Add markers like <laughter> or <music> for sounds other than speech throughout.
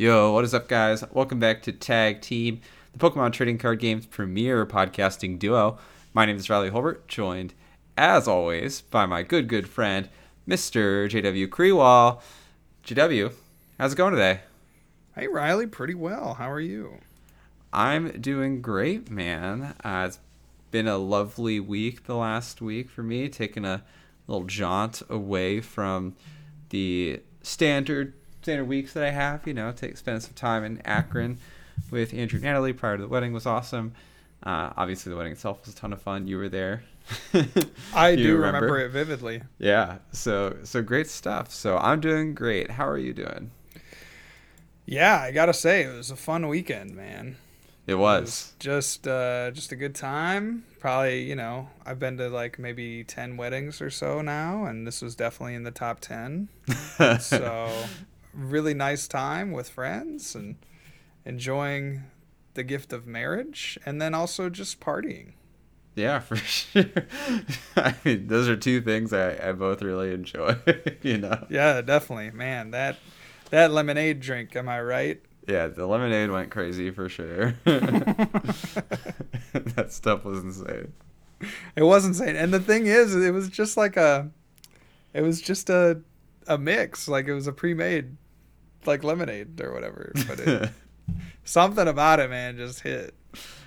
Yo, what is up, guys? Welcome back to Tag Team, the Pokemon Trading Card Game's premier podcasting duo. My name is Riley Holbert, joined, as always, by my good, good friend, Mr. JW Kriewall. JW, how's it going today? Hey, Riley, pretty well. How are you? I'm doing great, man. Uh, it's been a lovely week the last week for me, taking a little jaunt away from the standard standard weeks that I have. You know, take spend some time in Akron with Andrew and Natalie prior to the wedding was awesome. Uh, obviously, the wedding itself was a ton of fun. You were there. <laughs> I do remember? remember it vividly. Yeah. So so great stuff. So I'm doing great. How are you doing? Yeah, I gotta say it was a fun weekend, man. It was, it was just uh, just a good time. Probably, you know, I've been to like maybe ten weddings or so now, and this was definitely in the top ten. <laughs> so really nice time with friends and enjoying the gift of marriage and then also just partying. Yeah, <laughs> for sure. I mean, those are two things I, I both really enjoy, <laughs> you know. Yeah, definitely. Man, that that lemonade drink, am I right? Yeah, the lemonade went crazy for sure. <laughs> that stuff was insane. It was insane. And the thing is, it was just like a it was just a a mix, like it was a pre-made like lemonade or whatever. But it, <laughs> something about it, man, just hit.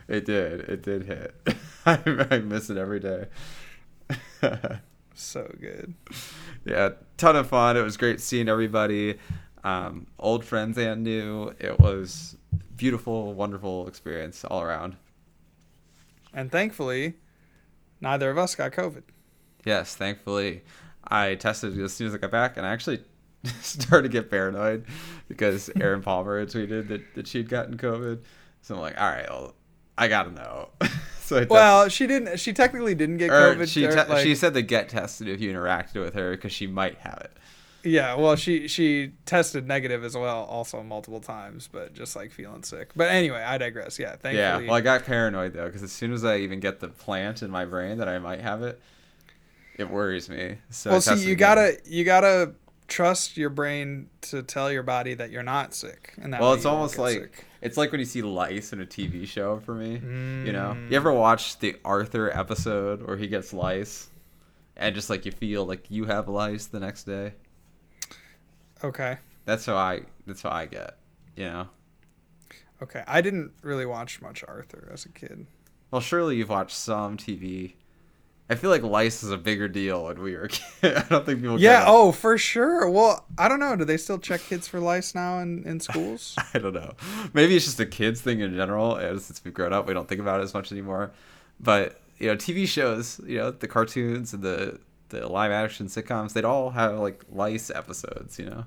It did. It did hit. <laughs> I, I miss it every day. so good. <laughs> Yeah, ton of fun. It was great seeing everybody, um, old friends and new. It was beautiful, wonderful experience all around. And thankfully, neither of us got COVID. Yes, thankfully. I tested as soon as I got back, and I actually <laughs> started to get paranoid because Aaron Palmer had tweeted that, that she'd gotten COVID. So I'm like, all right, well, I gotta know. <laughs> so well, she didn't. She technically didn't get COVID. She te- like, she said to get tested if you interacted with her because she might have it. Yeah, well, she she tested negative as well, also multiple times, but just like feeling sick. But anyway, I digress. Yeah, thankfully. Yeah, well, I got paranoid though because as soon as I even get the plant in my brain that I might have it, it worries me. So well, see, you again. gotta you gotta trust your brain to tell your body that you're not sick. And that well, it's almost like sick. it's like when you see lice in a TV show. For me, mm. you know, you ever watch the Arthur episode where he gets lice, and just like you feel like you have lice the next day. Okay. That's how I. That's how I get. You know. Okay, I didn't really watch much Arthur as a kid. Well, surely you've watched some TV I feel like lice is a bigger deal when we were <laughs> kids. I don't think people. Yeah. Oh, for sure. Well, I don't know. Do they still check kids for lice now in, in <laughs> schools? I don't know. Maybe it's just a kids thing in general. And since we've grown up, we don't think about it as much anymore. But you know, TV shows, you know, the cartoons and the the live action sitcoms, they'd all have like lice episodes. You know.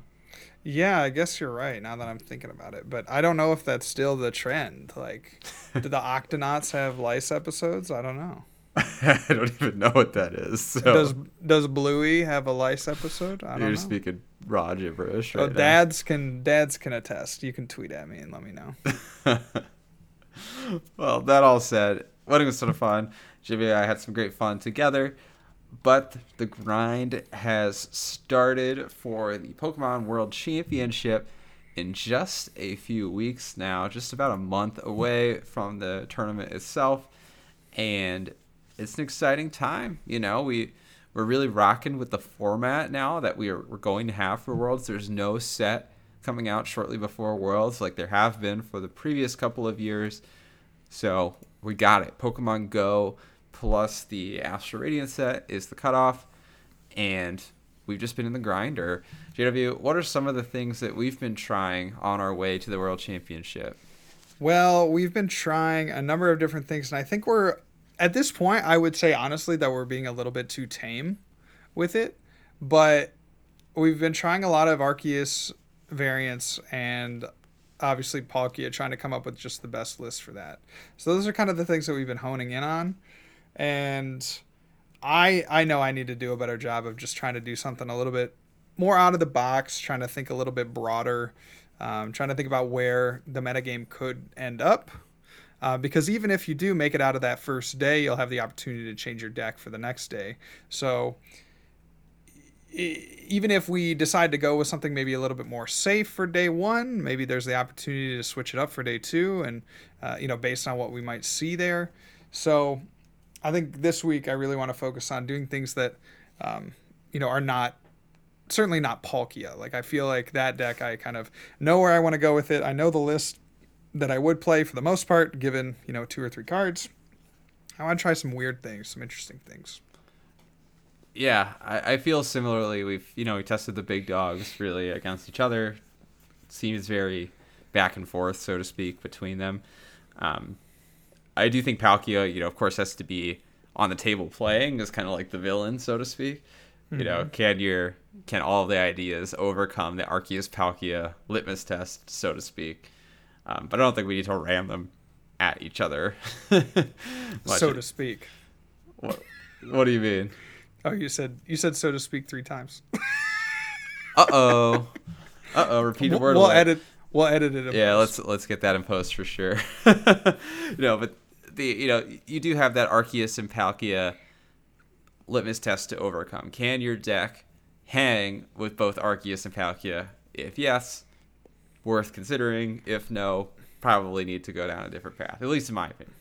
Yeah, I guess you're right. Now that I'm thinking about it, but I don't know if that's still the trend. Like, do the <laughs> Octonauts have lice episodes? I don't know. <laughs> I don't even know what that is. So. Does Does Bluey have a lice episode? I don't You're know. speaking raw gibberish. Oh, right oh, dads can dads can attest. You can tweet at me and let me know. <laughs> well, that all said, wedding was sort of fun. Jimmy and I had some great fun together, but the grind has started for the Pokemon World Championship in just a few weeks now, just about a month away from the tournament itself. And it's an exciting time. You know, we we're really rocking with the format now that we are we're going to have for Worlds. There's no set coming out shortly before Worlds like there have been for the previous couple of years. So we got it. Pokemon Go plus the Astral Radiance set is the cutoff, and we've just been in the grinder. JW, what are some of the things that we've been trying on our way to the World Championship? Well, we've been trying a number of different things, and I think we're at this point, I would say honestly that we're being a little bit too tame with it, but we've been trying a lot of Arceus variants and obviously Palkia trying to come up with just the best list for that. So those are kind of the things that we've been honing in on. And I I know I need to do a better job of just trying to do something a little bit more out of the box, trying to think a little bit broader, um, trying to think about where the metagame could end up uh, because even if you do make it out of that first day, you'll have the opportunity to change your deck for the next day. So even if we decide to go with something maybe a little bit more safe for day one, maybe there's the opportunity to switch it up for day two, and uh, you know, based on what we might see there. So, I think this week I really want to focus on doing things that, um, you know, are not certainly not Palkia. Like I feel like that deck, I kind of know where I want to go with it. I know the list that I would play for the most part, given you know two or three cards. I want to try some weird things, some interesting things. Yeah, I, I feel similarly. We've you know we tested the big dogs really against each other. Seems very back and forth, so to speak, between them. Um, I do think Palkia, you know, of course, has to be on the table playing as kind of like the villain, so to speak. Mm-hmm. You know, mm-hmm. can your can all the ideas overcome the Arceus Palkia litmus test, so to speak? Um, but I don't think we need to ram them at each other, <laughs> so to speak. What, what do you mean? Oh, you said you said so to speak three times. <laughs> uh oh. Uh oh. Repeat a word. We'll edit. We'll edit it. yeah, post. let's let's get that in post for sure. <laughs> no, but the you know you do have that Arceus and Palkia litmus test to overcome. Can your deck hang with both Arceus and Palkia? If yes, worth considering. If no, probably need to go down a different path. At least in my opinion.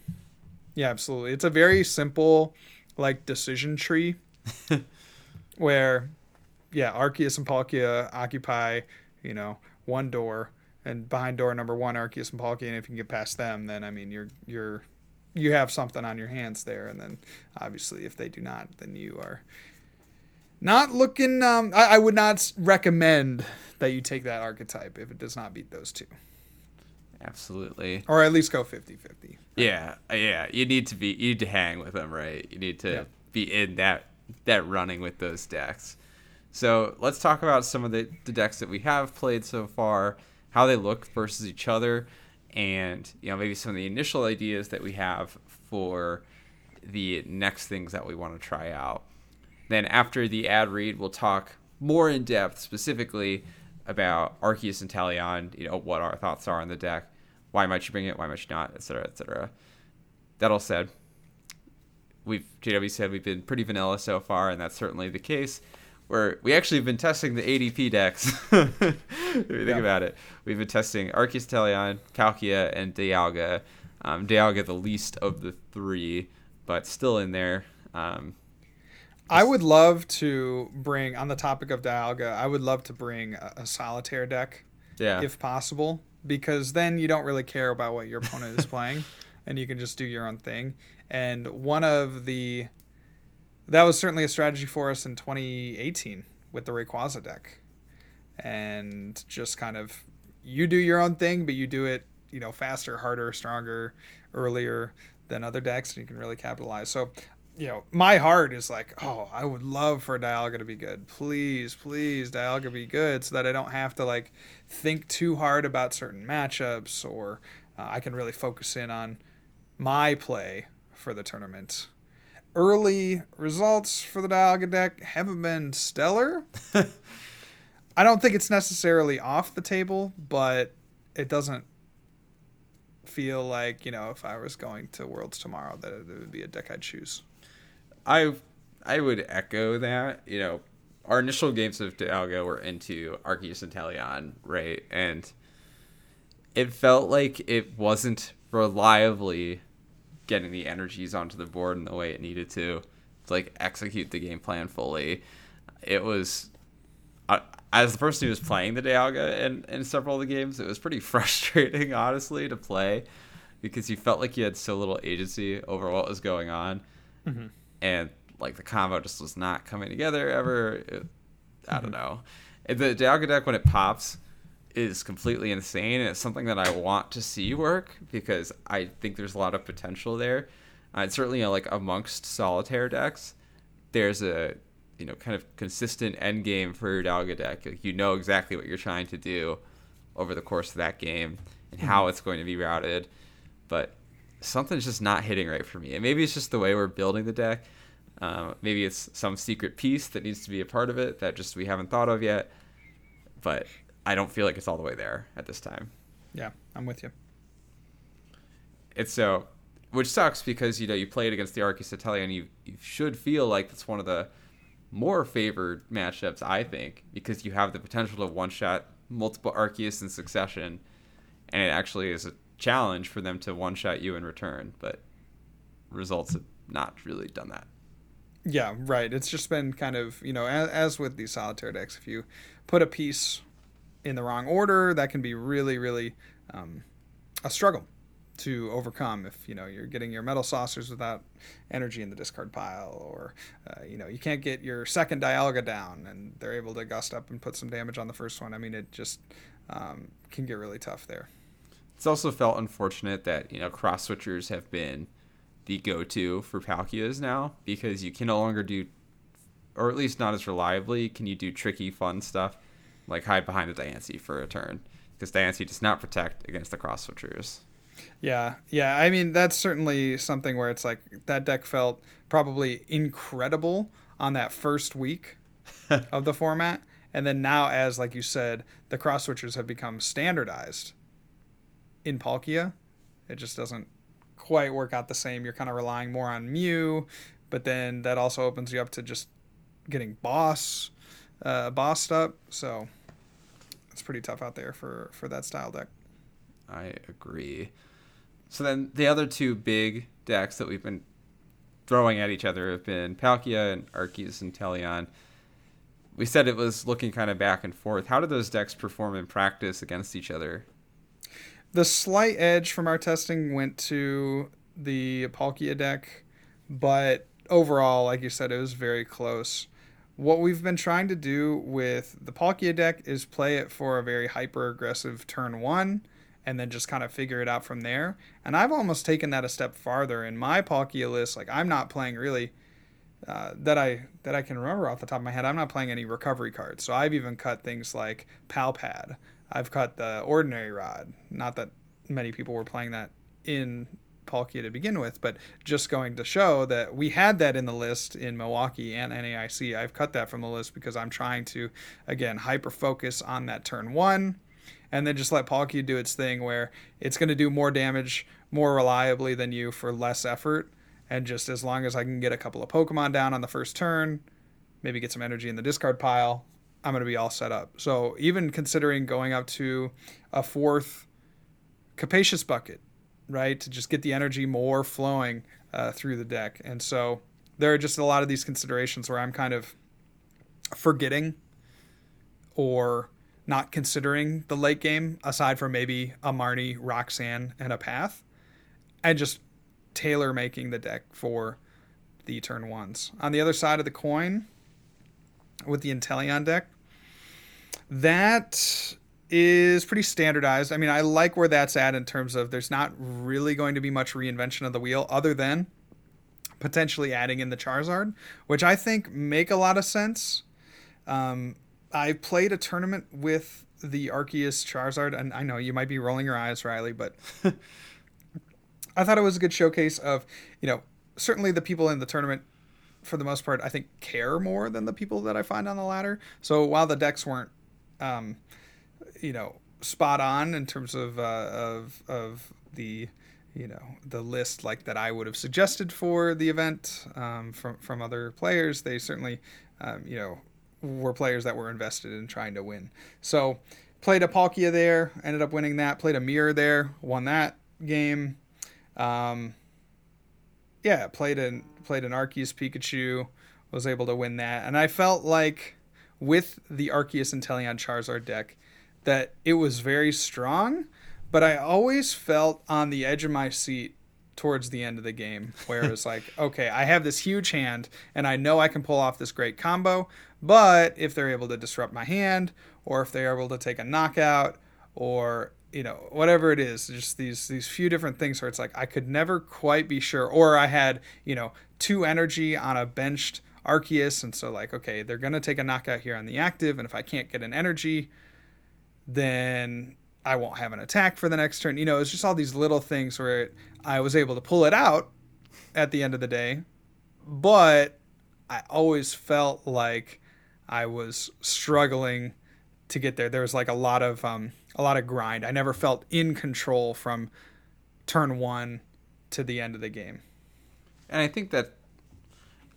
Yeah, absolutely. It's a very simple like decision tree <laughs> where yeah, Arceus and Palkia occupy, you know, one door and behind door number one, Arceus and Palkia, and if you can get past them, then I mean you're you're you have something on your hands there, and then obviously if they do not, then you are not looking. Um, I, I would not recommend that you take that archetype if it does not beat those two. Absolutely. Or at least go 50-50. Yeah, yeah. You need to be you need to hang with them, right? You need to be in that that running with those decks. So let's talk about some of the, the decks that we have played so far, how they look versus each other, and you know maybe some of the initial ideas that we have for the next things that we want to try out. Then after the ad read, we'll talk more in depth, specifically about Arceus Inteleon. You know what our thoughts are on the deck, why might you bring it, why might you not, etc., etc. That all said, we've JW said we've been pretty vanilla so far, and that's certainly the case. Where we actually have been testing the ADP decks. <laughs> if you think yeah. about it, we've been testing Arceus, Inteleon, Palkia, and Dialga. Um, Dialga the least of the three, but still in there. Um, I would love to bring on the topic of Dialga. I would love to bring a, a solitaire deck, yeah, if possible, because then you don't really care about what your opponent is playing, <laughs> and you can just do your own thing. And one of the that was certainly a strategy for us in 2018 with the Rayquaza deck, and just kind of you do your own thing, but you do it you know faster, harder, stronger, earlier than other decks, and you can really capitalize. So you know, my heart is like, oh, I would love for Dialga to be good. Please, please, Dialga be good so that I don't have to like think too hard about certain matchups or uh, I can really focus in on my play for the tournament. Early results for the Dialga deck haven't been stellar. <laughs> I don't think it's necessarily off the table, but it doesn't feel like, you know, if I was going to Worlds tomorrow, that it would be a deck I'd choose. I I would echo that. You know, our initial games of Dialga were into Arceus Inteleon, right? And it felt like it wasn't reliably getting the energies onto the board in the way it needed to to like execute the game plan fully. It was uh, as the person who was playing the Dialga in, in several of the games, it was pretty <laughs> frustrating, honestly, to play because you felt like you had so little agency over what was going on. Mm-hmm and like the combo just was not coming together ever. It, I don't mm-hmm. know. The Dialga deck when it pops is completely insane, and it's something that I want to see work because I think there's a lot of potential there. Uh, it's certainly you know, like amongst solitaire decks, there's a you know kind of consistent end game for your Dialga deck. Like you know exactly what you're trying to do over the course of that game and mm-hmm. how it's going to be routed, but something's just not hitting right for me. And maybe it's just the way we're building the deck. Uh, maybe it's some secret piece that needs to be a part of it that just we haven't thought of yet. But I don't feel like it's all the way there at this time. Yeah, I'm with you. It's so, which sucks because you know you played against the Arceus and you you should feel like that's one of the more favored matchups, I think, because you have the potential to one shot multiple Arceus in succession, and it actually is a challenge for them to one shot you in return. But results have not really done that. Yeah, right. It's just been kind of, you know, as, as with these solitaire decks, if you put a piece in the wrong order, that can be really, really um, a struggle to overcome if you know you're getting your metal saucers without energy in the discard pile or uh, you know you can't get your second dialga down and they're able to gust up and put some damage on the first one i mean it just um, can get really tough there it's also felt unfortunate that you know cross switchers have been the go-to for palkias now because you can no longer do or at least not as reliably can you do tricky fun stuff like hide behind the Diancie for a turn because Diancie does not protect against the cross switchers yeah, yeah. I mean, that's certainly something where it's like that deck felt probably incredible on that first week <laughs> of the format, and then now, as like you said, the cross switchers have become standardized in Palkia. It just doesn't quite work out the same. You're kind of relying more on Mew, but then that also opens you up to just getting boss, uh, bossed up. So it's pretty tough out there for for that style deck. I agree. So then the other two big decks that we've been throwing at each other have been Palkia and Arceus Inteleon. We said it was looking kind of back and forth. How did those decks perform in practice against each other? The slight edge from our testing went to the Palkia deck, but overall, like you said, it was very close. What we've been trying to do with the Palkia deck is play it for a very hyper aggressive turn one and then just kind of figure it out from there. And I've almost taken that a step farther in my Palkia list. Like I'm not playing really uh, that I that I can remember off the top of my head. I'm not playing any recovery cards. So I've even cut things like Pal Pad. I've cut the Ordinary Rod. Not that many people were playing that in Palkia to begin with, but just going to show that we had that in the list in Milwaukee and NAIC. I've cut that from the list because I'm trying to again hyper focus on that turn one and then just let Palkia do its thing where it's going to do more damage more reliably than you for less effort. And just as long as I can get a couple of Pokemon down on the first turn, maybe get some energy in the discard pile, I'm going to be all set up. So even considering going up to a fourth capacious bucket, right, to just get the energy more flowing uh, through the deck. And so there are just a lot of these considerations where I'm kind of forgetting or not considering the late game, aside from maybe a Marnie, Roxanne, and a Path, and just tailor making the deck for the turn ones. On the other side of the coin, with the Inteleon deck, that is pretty standardized. I mean, I like where that's at in terms of there's not really going to be much reinvention of the wheel other than potentially adding in the Charizard, which I think make a lot of sense. Um, I played a tournament with the Arceus Charizard, and I know you might be rolling your eyes, Riley, but <laughs> I thought it was a good showcase of, you know, certainly the people in the tournament, for the most part, I think care more than the people that I find on the ladder. So while the decks weren't, um, you know, spot on in terms of uh, of of the you know the list like that I would have suggested for the event um, from from other players. They certainly, um, you know, were players that were invested in trying to win. So played a Palkia there, ended up winning that. Played a Mirror there, won that game. Um, yeah, played an played an Arceus Pikachu, was able to win that, and I felt like with the Arceus Inteleon Charizard deck that it was very strong, but I always felt on the edge of my seat towards the end of the game where it was <laughs> like, okay, I have this huge hand and I know I can pull off this great combo, but if they're able to disrupt my hand or if they're able to take a knockout or you know whatever it is just these these few different things where it's like I could never quite be sure or I had, you know, two energy on a benched Arceus and so like okay, they're going to take a knockout here on the active and if I can't get an energy then I won't have an attack for the next turn. You know, it's just all these little things where I was able to pull it out at the end of the day, but I always felt like I was struggling to get there. There was like a lot of um, a lot of grind. I never felt in control from turn one to the end of the game. And I think that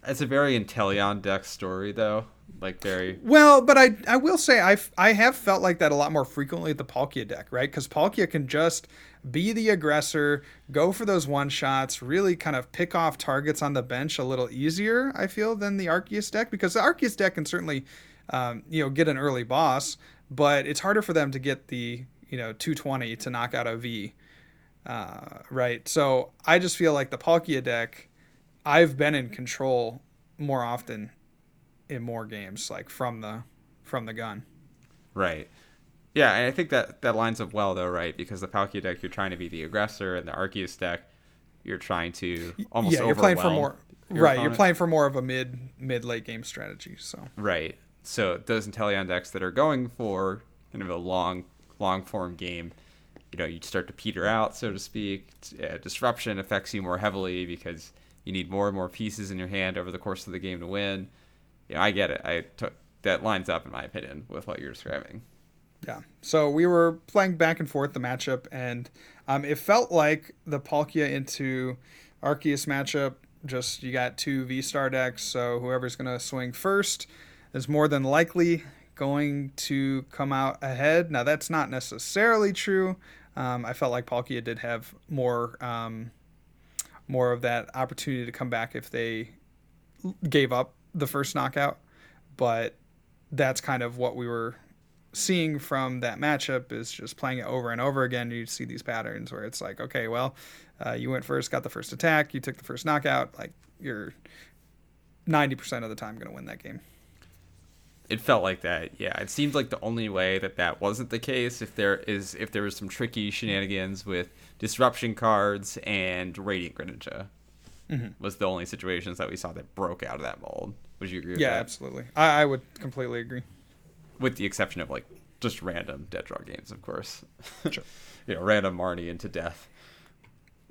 it's a very Inteleon deck story though. Like very Well, but I I will say I I have felt like that a lot more frequently at the Palkia deck, right? Because Palkia can just be the aggressor, go for those one shots, really kind of pick off targets on the bench a little easier. I feel than the Arceus deck because the Arceus deck can certainly, um, you know, get an early boss, but it's harder for them to get the you know 220 to knock out a V, uh, right? So I just feel like the Palkia deck, I've been in control more often in more games, like from the from the gun. right. Yeah, and I think that that lines up well though, right? Because the Palkia deck, you're trying to be the aggressor, and the Arceus deck, you're trying to almost yeah, you're playing for more. your Right, you're playing for more of a mid mid late game strategy. So Right. So those Inteleon decks that are going for kind of a long, long form game, you know, you start to peter out, so to speak. Uh, disruption affects you more heavily because you need more and more pieces in your hand over the course of the game to win. Yeah, I get it. I took that lines up in my opinion with what you're describing. yeah, so we were playing back and forth the matchup, and um, it felt like the Palkia into Arceus matchup. Just you got two V Star decks, so whoever's gonna swing first is more than likely going to come out ahead. Now that's not necessarily true. Um, I felt like Palkia did have more um, more of that opportunity to come back if they gave up the first knockout, but that's kind of what we were seeing from that matchup is just playing it over and over again. You see these patterns where it's like, okay, well, uh, you went first, got the first attack, you took the first knockout, like you're 90% of the time going to win that game. It felt like that. Yeah, it seemed like the only way that that wasn't the case if there is if there was some tricky shenanigans with disruption cards and radiant greninja Mhm. was the only situations that we saw that broke out of that mold. Would you agree with Yeah, that? absolutely. I, I would completely agree. With the exception of like just random dead draw games, of course. Sure. <laughs> you know, random Marnie into death, <laughs>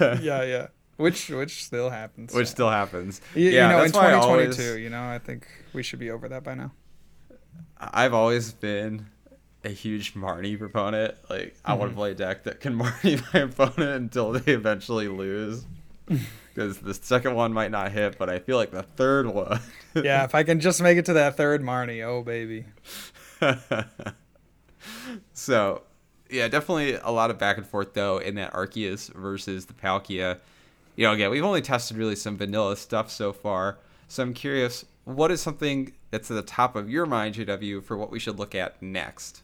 yeah, yeah. Which which still happens. which still happens. you, you yeah, know, in that's why I 2022, always- you know, I think we should be over that by now. I've always been a huge Marnie proponent. Like, I want to mm-hmm. play a deck that can <laughs> Marnie my opponent until they eventually lose. <laughs> Because the second one might not hit, but I feel like the third one. <laughs> Yeah, if I can just make it to that third Marnie, oh baby. so, yeah, definitely a lot of back and forth though in that Arceus versus the Palkia. You know, again, we've only tested really some vanilla stuff so far. So I'm curious, what is something that's at the top of your mind, JW, for what we should look at next?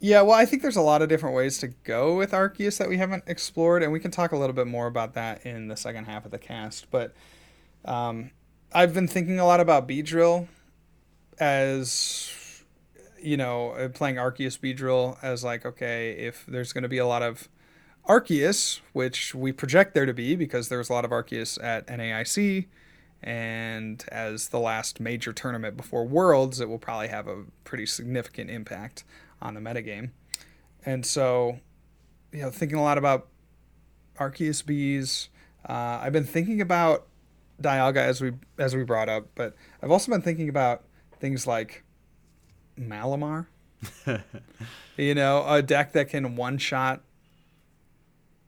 Yeah, well, I think there's a lot of different ways to go with Arceus that we haven't explored, and we can talk a little bit more about that in the second half of the cast. But um, I've been thinking a lot about Beedrill as, you know, uh, playing Arceus Beedrill as like, okay, if there's going to be a lot of Arceus, which we project there to be because there was a lot of Arceus at NAIC, and as the last major tournament before Worlds, it will probably have a pretty significant impact on the metagame. And so, you know, thinking a lot about Arceus bees. Uh, I've been thinking about Dialga as we as we brought up, but I've also been thinking about things like Malamar. <laughs> you know, a deck that can one shot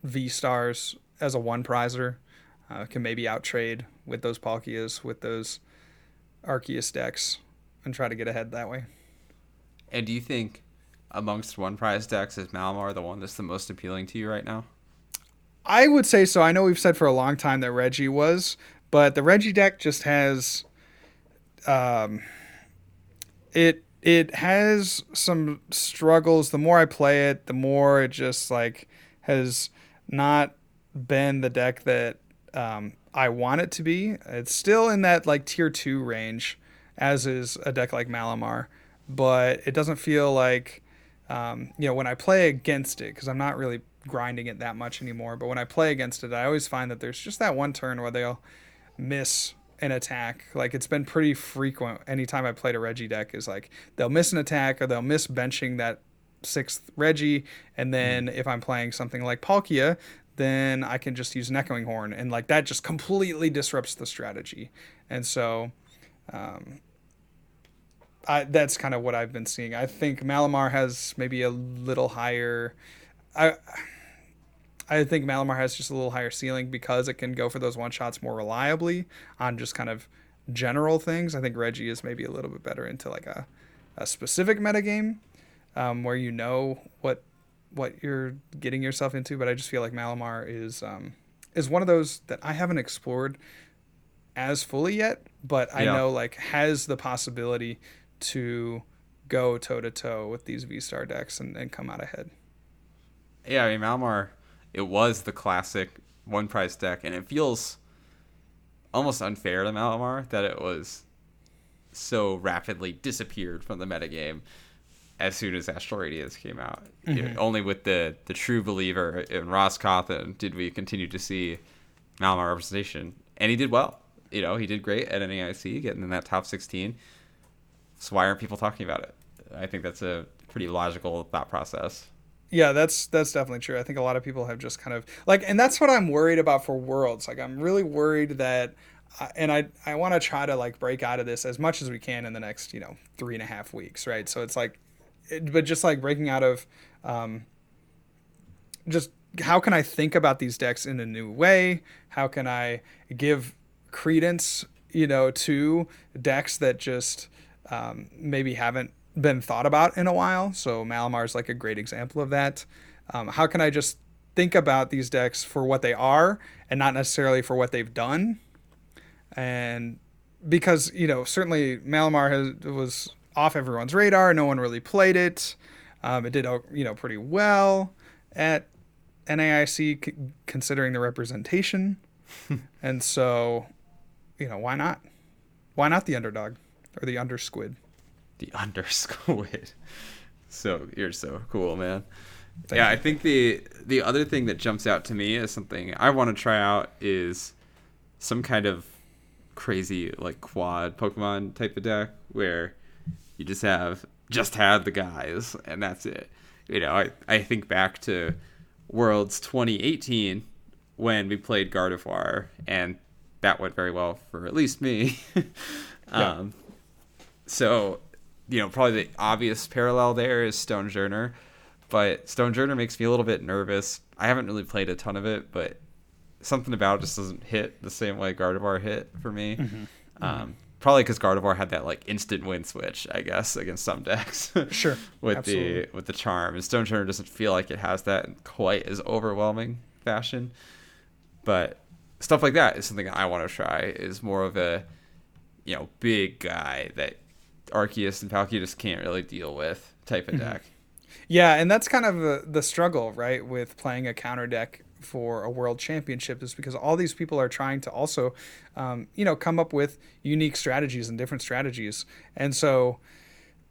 V stars as a one prizer uh, can maybe outtrade with those Palkias, with those Arceus decks, and try to get ahead that way. And do you think amongst one prize decks is Malamar the one that's the most appealing to you right now? I would say so. I know we've said for a long time that Regi was, but the Regi deck just has, um, it it has some struggles. The more I play it, the more it just like has not been the deck that um, I want it to be. It's still in that like tier two range, as is a deck like Malamar, but it doesn't feel like um, you know when I play against it because I'm not really grinding it that much anymore. But when I play against it, I always find that there's just that one turn where they'll miss an attack. Like it's been pretty frequent. Anytime I played a Regi deck, is like they'll miss an attack or they'll miss benching that sixth Regi, and then if I'm playing something like Palkia, then I can just use an Echoing Horn, and like that just completely disrupts the strategy. And so, um, I that's kind of what I've been seeing. I think Malamar has maybe a little higher. I I think Malamar has just a little higher ceiling because it can go for those one shots more reliably on just kind of general things. I think Regi is maybe a little bit better into like a, a specific metagame um, where you know what what you're getting yourself into. But I just feel like Malamar is um, is one of those that I haven't explored as fully yet, but I Yeah. know like has the possibility to go toe to toe with these V Star decks and, and come out ahead. Yeah, I mean Malamar, it was the classic one prize deck, and it feels almost unfair to Malamar that it was so rapidly disappeared from the metagame as soon as Astral Radiance came out. You know, only with the the true believer in Ross Cawthon did we continue to see Malamar representation, and he did well. You know, he did great at NAIC, getting in that top 16. So why aren't people talking about it? I think that's a pretty logical thought process. Yeah, that's that's definitely true. I think a lot of people have just kind of like, and that's what I'm worried about for Worlds. Like, I'm really worried that, uh, and I I want to try to like break out of this as much as we can in the next you know three and a half weeks, right? So it's like, but just like breaking out of, um, just how can I think about these decks in a new way? How can I give credence, you know, to decks that just um, maybe haven't been thought about in a while? So Malamar is like a great example of that. Um, how can I just think about these decks for what they are and not necessarily for what they've done? And because you know, certainly Malamar has, was off everyone's radar. No one really played it. Um, it did, uh, you know, pretty well at NAIC considering the representation. <laughs> and so, you know, why not? Why not the underdog or the under squid? the <laughs> undersquid. So you're so cool, man. Thank yeah, you. I think the the other thing that jumps out to me as something I want to try out is some kind of crazy like quad Pokemon type of deck where you just have just have the guys and that's it. You know, I, I think back to Worlds 2018 when we played Gardevoir and that went very well for at least me. <laughs> Yeah. um, so, you know, probably the obvious parallel there is Stonjourner, but Stonjourner makes me a little bit nervous. I haven't really played a ton of it, but something about it just doesn't hit the same way Gardevoir hit for me. Mm-hmm. Um, probably because Gardevoir had that like instant win switch, I guess, against some decks. <laughs> Sure, with absolutely. the with the charm, and Stonjourner doesn't feel like it has that in quite as overwhelming fashion. But stuff like that is something I want to try. Is more of a you know big guy that Arceus and Palkia just can't really deal with type of mm-hmm. deck. Yeah, and that's kind of the, the struggle, right, with playing a counter deck for a world championship is because all these people are trying to also, um, you know, come up with unique strategies and different strategies. And so,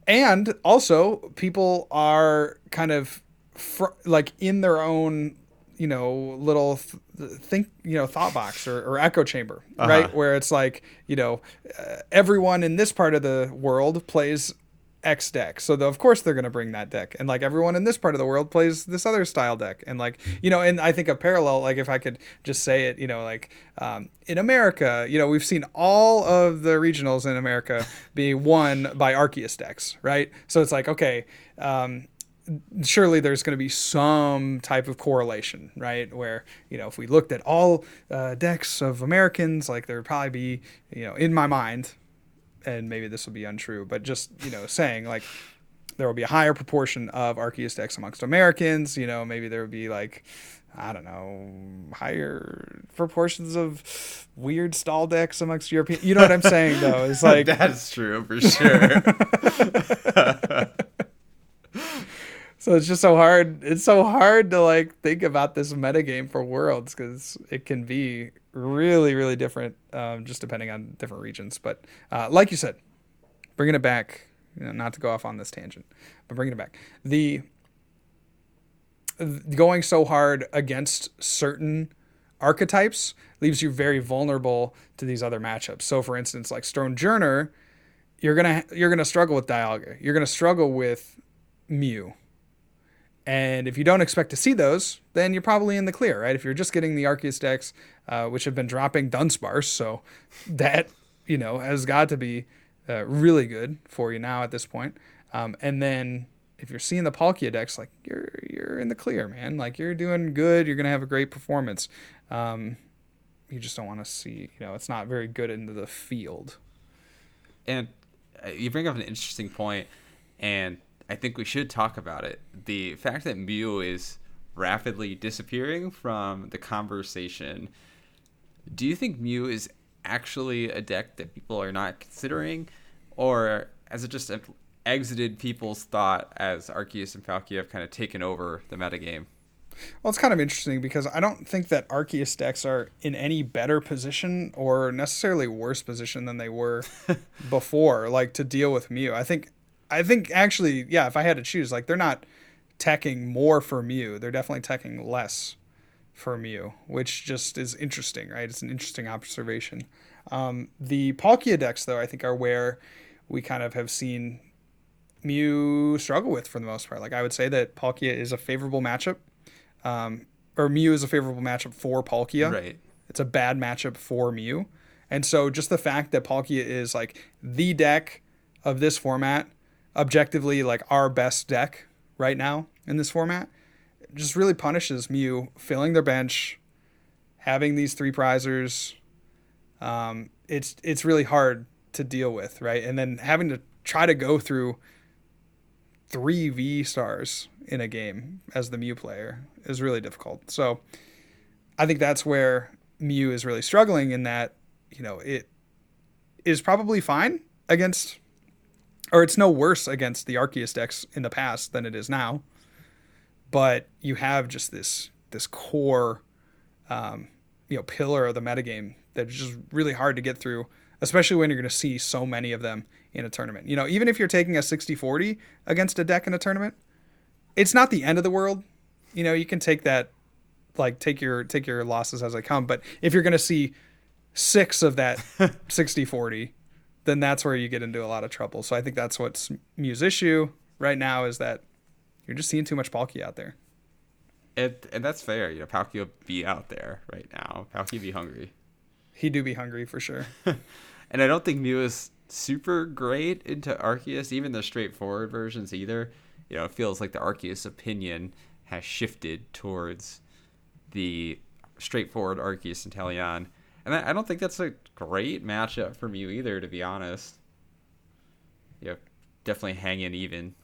and also people are kind of fr- like in their own, you know, little th- think, you know, thought box or, or echo chamber, right? Uh-huh. Where it's like, you know, uh, everyone in this part of the world plays X deck. So the, of course they're going to bring that deck. And like everyone in this part of the world plays this other style deck. And like, you know, and I think a parallel, like if I could just say it, you know, like um, in America, you know, we've seen all of the regionals in America <laughs> be won by Arceus decks, right? So it's like, okay, um, surely there's going to be some type of correlation, right? Where you know, if we looked at all uh, decks of Americans, like there would probably be, you know, in my mind, and maybe this will be untrue, but just you know, saying like there will be a higher proportion of Arceus decks amongst Americans. You know, maybe there would be like. I don't know, higher proportions of weird stall decks amongst European. You know what I'm saying, though? It's <laughs> like That's true for sure. <laughs> <laughs> So it's just so hard. It's so hard to like think about this metagame for worlds because it can be really, really different, um, just depending on different regions. But uh, like you said, bringing it back, you know, not to go off on this tangent, but bringing it back, the going so hard against certain archetypes leaves you very vulnerable to these other matchups. So, for instance, like Stonjourner, you're gonna you're gonna struggle with Dialga. You're gonna struggle with Mew. And if you don't expect to see those, then you're probably in the clear, right? If you're just getting the Arceus decks, uh, which have been dropping Dunsparce, so <laughs> that you know has got to be uh, really good for you now at this point. Um, and then if you're seeing the Palkia decks, like you're you're in the clear, man. Like you're doing good. You're gonna have a great performance. Um, you just don't want to see, you know, it's not very good into the field. And uh, you bring up an interesting point, and I think we should talk about it. The fact that Mew is rapidly disappearing from the conversation. Do you think Mew is actually a deck that people are not considering, or has it just exited people's thought as Arceus and Palkia have kind of taken over the metagame? Well, it's kind of interesting because I don't think that Arceus decks are in any better position or necessarily worse position than they were <laughs> before, like to deal with Mew. I think, I think actually, yeah, if I had to choose, like they're not teching more for Mew, they're definitely teching less for Mew, which just is interesting, right? It's an interesting observation. Um, the Palkia decks, though, I think are where we kind of have seen Mew struggle with for the most part. Like I would say that Palkia is a favorable matchup, um, or Mew is a favorable matchup for Palkia. Right. It's a bad matchup for Mew, and so just the fact that Palkia is like the deck of this format, objectively like our best deck right now in this format, just really punishes Mew filling their bench, having these three prizers. Um, it's it's really hard to deal with, right? And then having to try to go through three V stars in a game as the Mew player is really difficult. So I think that's where Mew is really struggling in that, you know, it is probably fine against or it's no worse against the Arceus decks in the past than it is now. But you have just this this core um, you know, pillar of the metagame that's just really hard to get through, especially when you're going to see so many of them in a tournament. You know, even if you're taking a 60-40 against a deck in a tournament, it's not the end of the world. You know, you can take that like take your take your losses as they come, but if you're going to see 6 of that <laughs> 60-40, then that's where you get into a lot of trouble. So I think that's what's Mew's issue right now is that you're just seeing too much Palkia out there. It, and that's fair. You know, Palkia be out there right now. Palkia be hungry. He do be hungry for sure. <laughs> and I don't think Mew is super great into Arceus, even the straightforward versions either. You know, it feels like the Arceus opinion has shifted towards the straightforward Arceus Inteleon. And I don't think that's a great matchup from you either, to be honest. Yeah, definitely hanging even.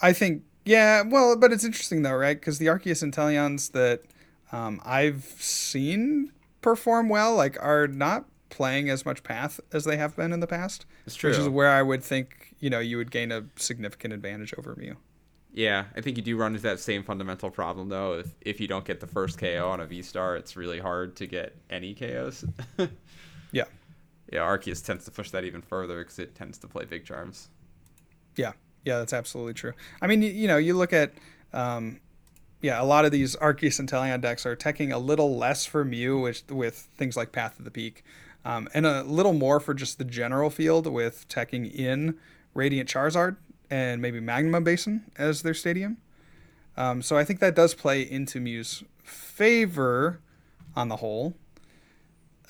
I think, yeah, well, but it's interesting though, right? Because the Arceus Inteleons that um, I've seen perform well, like, are not playing as much path as they have been in the past. It's true. Which is where I would think, you know, you would gain a significant advantage over Mew. Yeah, I think you do run into that same fundamental problem though. If if you don't get the first KO on a V star, it's really hard to get any KOs. <laughs> yeah. Yeah, Arceus tends to push that even further because it tends to play big charms. Yeah, yeah, that's absolutely true. I mean, you, you know, you look at, um, yeah, a lot of these Arceus Inteleon decks are teching a little less for Mew, which with things like Path of the Peak, um, and a little more for just the general field with teching in Radiant Charizard and maybe Magma Basin as their stadium. Um, so I think that does play into Mew's favor on the whole.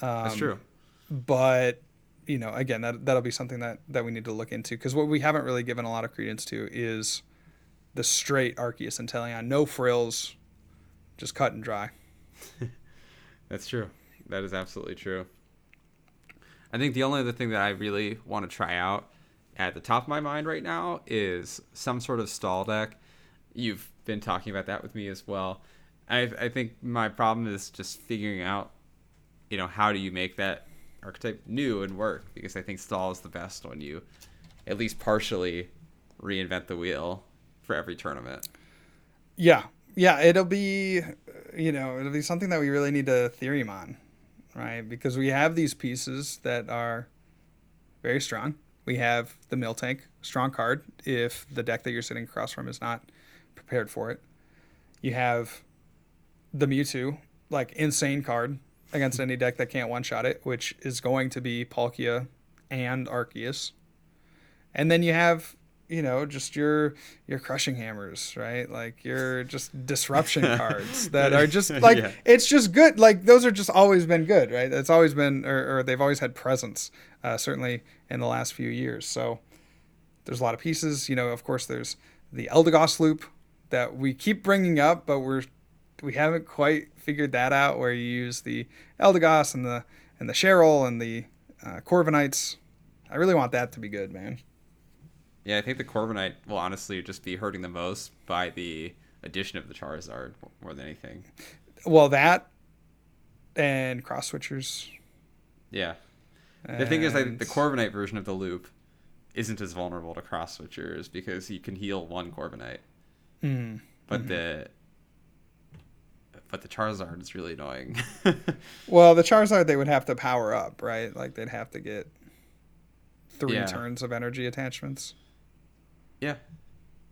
Um, That's true. But you know, again, that that'll be something that that we need to look into because what we haven't really given a lot of credence to is the straight Arceus Inteleon, no frills, just cut and dry. <laughs> That's true. That is absolutely true. I think the only other thing that I really want to try out at the top of my mind right now is some sort of stall deck. You've been talking about that with me as well. I, I think my problem is just figuring out, you know, how do you make that archetype new and work? Because I think stall is the best when you at least partially reinvent the wheel for every tournament. Yeah. Yeah. It'll be, you know, it'll be something that we really need to theorymon, right? Because we have these pieces that are very strong we have the Miltank, strong card if the deck that you're sitting across from is not prepared for it. You have the Mewtwo, like insane card against any deck that can't one shot it, which is going to be Palkia and Arceus. And then you have, you know, just your your crushing hammers, right? Like your just disruption <laughs> cards that are just <laughs> like yeah. it's just good. Like those are just always been good, right? It's always been or, or they've always had presence. Uh, certainly in the last few years. So there's a lot of pieces. You know, of course, there's the Eldegoss loop that we keep bringing up, but we're we haven't quite figured that out. Where you use the Eldegoss and the and the Cheryl and the uh, Corviknights. I really want that to be good, man. Yeah, I think the Corviknight will honestly just be hurting the most by the addition of the Charizard more than anything. Well, that and cross switchers. Yeah. The thing is, like, the Corviknight version of the loop isn't as vulnerable to cross switchers because you can heal one Corviknight. Mm. But Mm-hmm. the but the Charizard is really annoying. <laughs> Well, the Charizard they would have to power up, right? Like they'd have to get three Yeah. turns of energy attachments. yeah,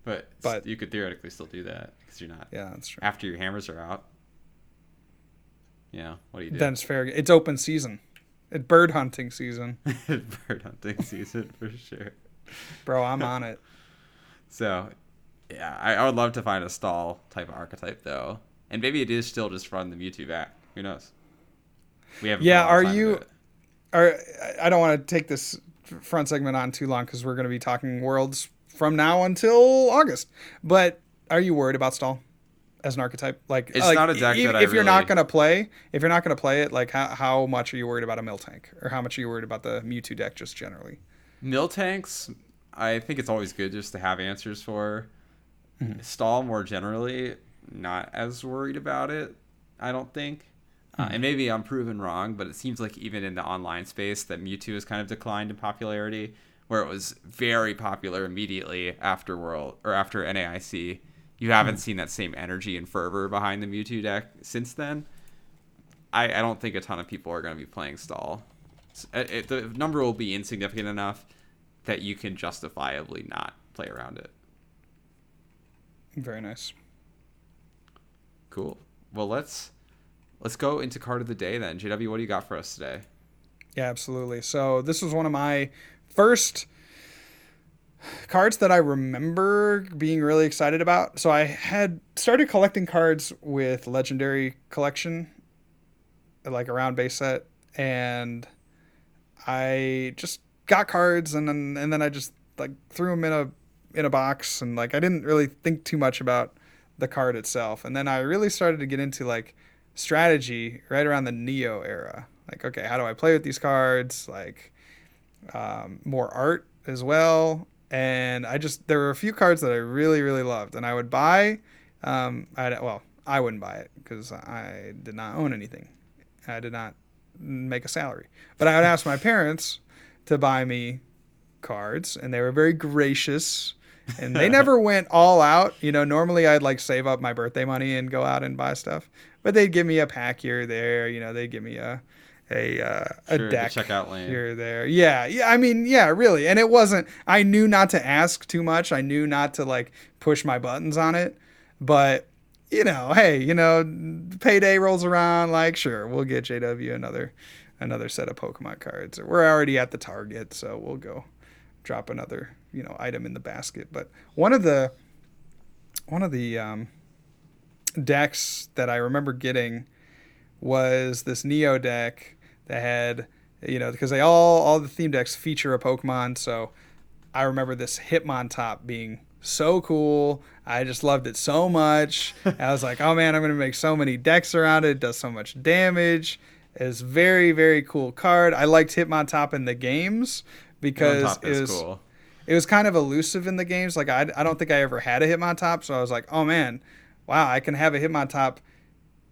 but But- you could theoretically still do that because you're not Yeah, that's true. after your hammers are out. Yeah, what do you do? Then it's fair. It's open season. It's bird hunting season, <laughs> Bird hunting <laughs> season for sure. bro. I'm on it. So, yeah, I, I would love to find a stall type of archetype though, and maybe it is still just run the Mewtwo back. Who knows? We have Yeah, are you- Are I- don't want to take this front segment on too long because we're going to be talking worlds from now until August. But are you worried about stall as an archetype? Like, It's like, not a deck e- that I if you're not going to play, if you're not going to play it, like how how much are you worried about a Miltank, or how much are you worried about the Mewtwo deck just generally? Miltanks, I think it's always good just to have answers for. Mm-hmm. Stall more generally, not as worried about it. I don't think. Uh, Mm-hmm. and maybe I'm proven wrong, but it seems like even in the online space that Mewtwo has kind of declined in popularity, where it was very popular immediately after World or after NAIC. You haven't Hmm. seen that same energy and fervor behind the Mewtwo deck since then. I, I don't think a ton of people are going to be playing Stall. It, it- the number will be insignificant enough that you can justifiably not play around it. Very nice. Cool. Well, let's let's go into card of the day then. JW, what do you got for us today? Yeah, absolutely. So this was one of my first cards that I remember being really excited about. So I had started collecting cards with Legendary Collection, like around base set, and I just got cards and then and then I just like threw them in a in a box and like I didn't really think too much about the card itself. And then I really started to get into like strategy right around the Neo era. Like, okay, how do I play with these cards? Like, um, more art as well. And I just there were a few cards that I really really loved, and I would buy. Um, I well, I wouldn't buy it because I did not own anything. I did not make a salary, but I would ask my parents to buy me cards, and they were very gracious. And they never went all out. You know, normally I'd like save up my birthday money and go out and buy stuff, but they'd give me a pack here or there. You know, they'd give me a a uh, a Sure, deck checkout lane. here or there. Yeah, yeah. I mean, yeah, really. And it wasn't. I knew not to ask too much. I knew not to like push my buttons on it. But you know, hey, you know, payday rolls around. Like, sure, we'll get JW another another set of Pokemon cards. We're already at the Target, so we'll go drop another you know item in the basket. But one of the one of the um, decks that I remember getting was this Neo deck that had you know because they all all the theme decks feature a Pokemon. So I remember this Hitmontop being so cool. I just loved it so much. I was like, oh man, I'm gonna make so many decks around it. It does so much damage. It's very very cool card. I liked Hitmontop in the games because it is was cool. it was kind of elusive in the games. Like I, I don't think I ever had a Hitmontop, so I was like, oh man, wow, I can have a Hitmontop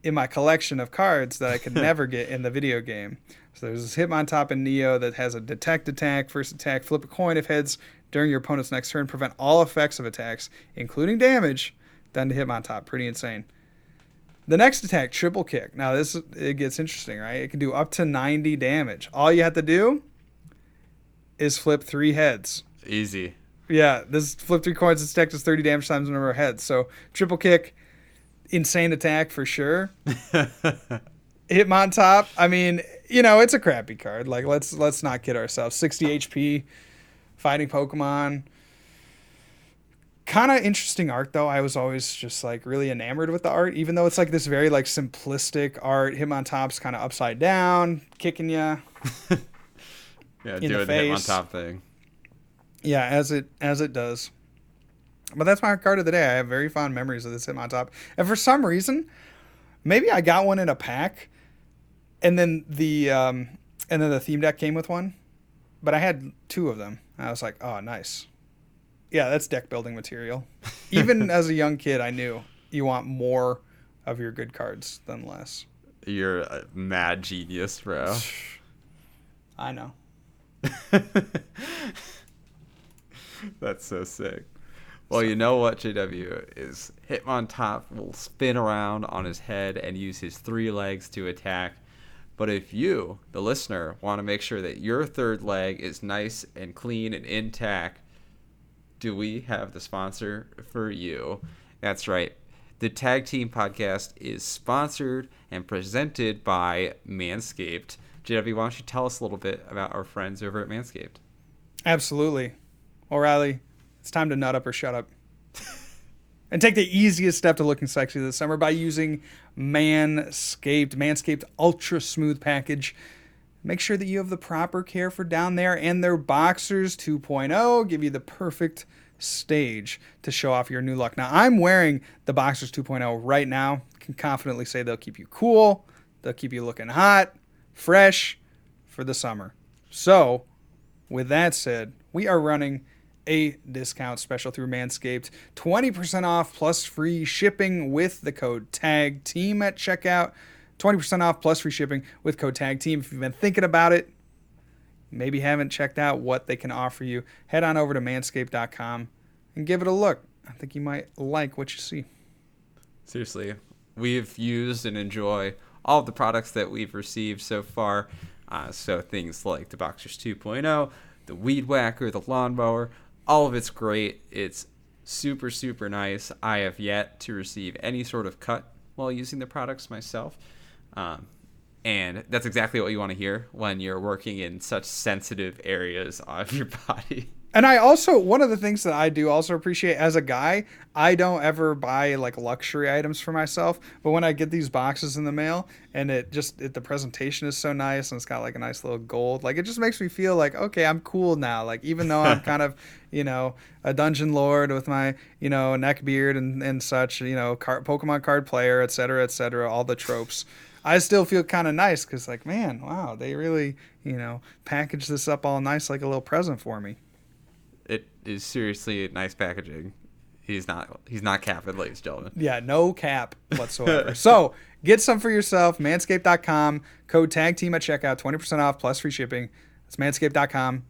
in my collection of cards that I could <laughs> never get in the video game. So there's this Hitmontop in Neo that has a detect attack, first attack, flip a coin if heads during your opponent's next turn, prevent all effects of attacks, including damage, done to Hitmontop. Pretty insane. The next attack, triple kick. Now this it gets interesting, right? It can do up to 90 damage. All you have to do is flip three heads. Easy. Yeah, this flip three coins. Its deck does 30 damage times the number of heads. So triple kick, insane attack for sure. <laughs> Hitmontop. I mean, you know, it's a crappy card. Like let's let's not kid ourselves. 60 HP, fighting Pokemon. Kind of interesting art though. I was always just like really enamored with the art, even though it's like this very like simplistic art. Hitmontop's kind of upside down, kicking you. <laughs> Yeah, In the doing the Hitmontop thing. Yeah, as it as it does. But that's my card of the day. I have very fond memories of this Hitmontop. And for some reason, maybe I got one in a pack, and then the um, and then the theme deck came with one, but I had two of them. I was like, oh, nice. Yeah, that's deck building material. <laughs> Even as a young kid, I knew you want more of your good cards than less. You're a mad genius, bro. <sighs> I know. <laughs> That's so sick. Well, you know what, JW is Hitmontop will spin around on his head and use his three legs to attack. But if you, the listener, want to make sure that your third leg is nice and clean and intact, do we have the sponsor for you? That's right. The Tag Team Podcast is sponsored and presented by Manscaped. JW, why don't you tell us a little bit about our friends over at Manscaped? Absolutely. O'Reilly, it's time to nut up or shut up. <laughs> and take the easiest step to looking sexy this summer by using Manscaped. Manscaped Ultra Smooth Package. Make sure that you have the proper care for down there and their Boxers 2.0 give you the perfect stage to show off your new look. Now, I'm wearing the Boxers 2.0 right now. Can confidently say they'll keep you cool, they'll keep you looking hot, fresh for the summer. So, with that said, we are running a discount special through Manscaped. 20% off plus free shipping with the code TAG TEAM at checkout. 20% off plus free shipping with code TAG TEAM. If you've been thinking about it, maybe haven't checked out what they can offer you, head on over to manscaped.com and give it a look. I think you might like what you see. Seriously, we've used and enjoy all the products that we've received so far. Uh, so things like the Boxers 2.0, the Weed Whacker, the Lawnmower, all of it's great. It's super, super nice. I have yet to receive any sort of cut while using the products myself. Um, and that's exactly what you want to hear when you're working in such sensitive areas <laughs> of your body. And I also one of the things that I do also appreciate as a guy, I don't ever buy like luxury items for myself, but when I get these boxes in the mail and it just it, the presentation is so nice and it's got like a nice little gold, like it just makes me feel like okay, I'm cool now. Like even though I'm <laughs> kind of, you know, a dungeon lord with my, you know, neck beard and and such, you know, card, Pokemon card player, et cetera, et cetera, all the tropes. I still feel kind of nice because, like, man, wow, they really, you know, package this up all nice like a little present for me it is seriously nice packaging. He's not he's not capping, ladies and gentlemen. Yeah, no cap <laughs> whatsoever. so get some for yourself. Manscaped.com. Code tag team at checkout. 20% off plus free shipping. It's manscaped.com.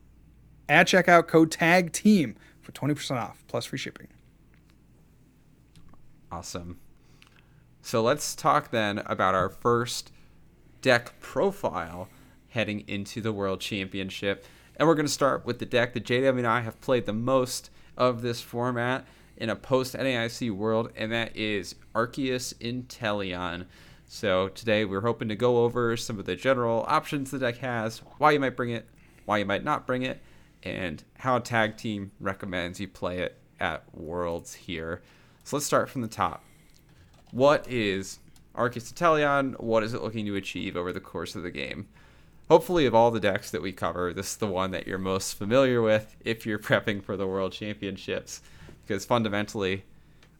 At checkout, code tag team for 20% off plus free shipping. Awesome. So let's talk then about our first deck profile heading into the World Championship. And we're going to start with the deck that JW and I have played the most of this format in a post NAIC world, and that is Arceus Inteleon. So today we're hoping to go over some of the general options the deck has, why you might bring it, why you might not bring it, and how Tag Team recommends you play it at Worlds here. So let's start from the top. What is Arceus Inteleon? What is it looking to achieve over the course of the game? Hopefully of all the decks that we cover this is the one that you're most familiar with if you're <laughs> prepping for the world championships because fundamentally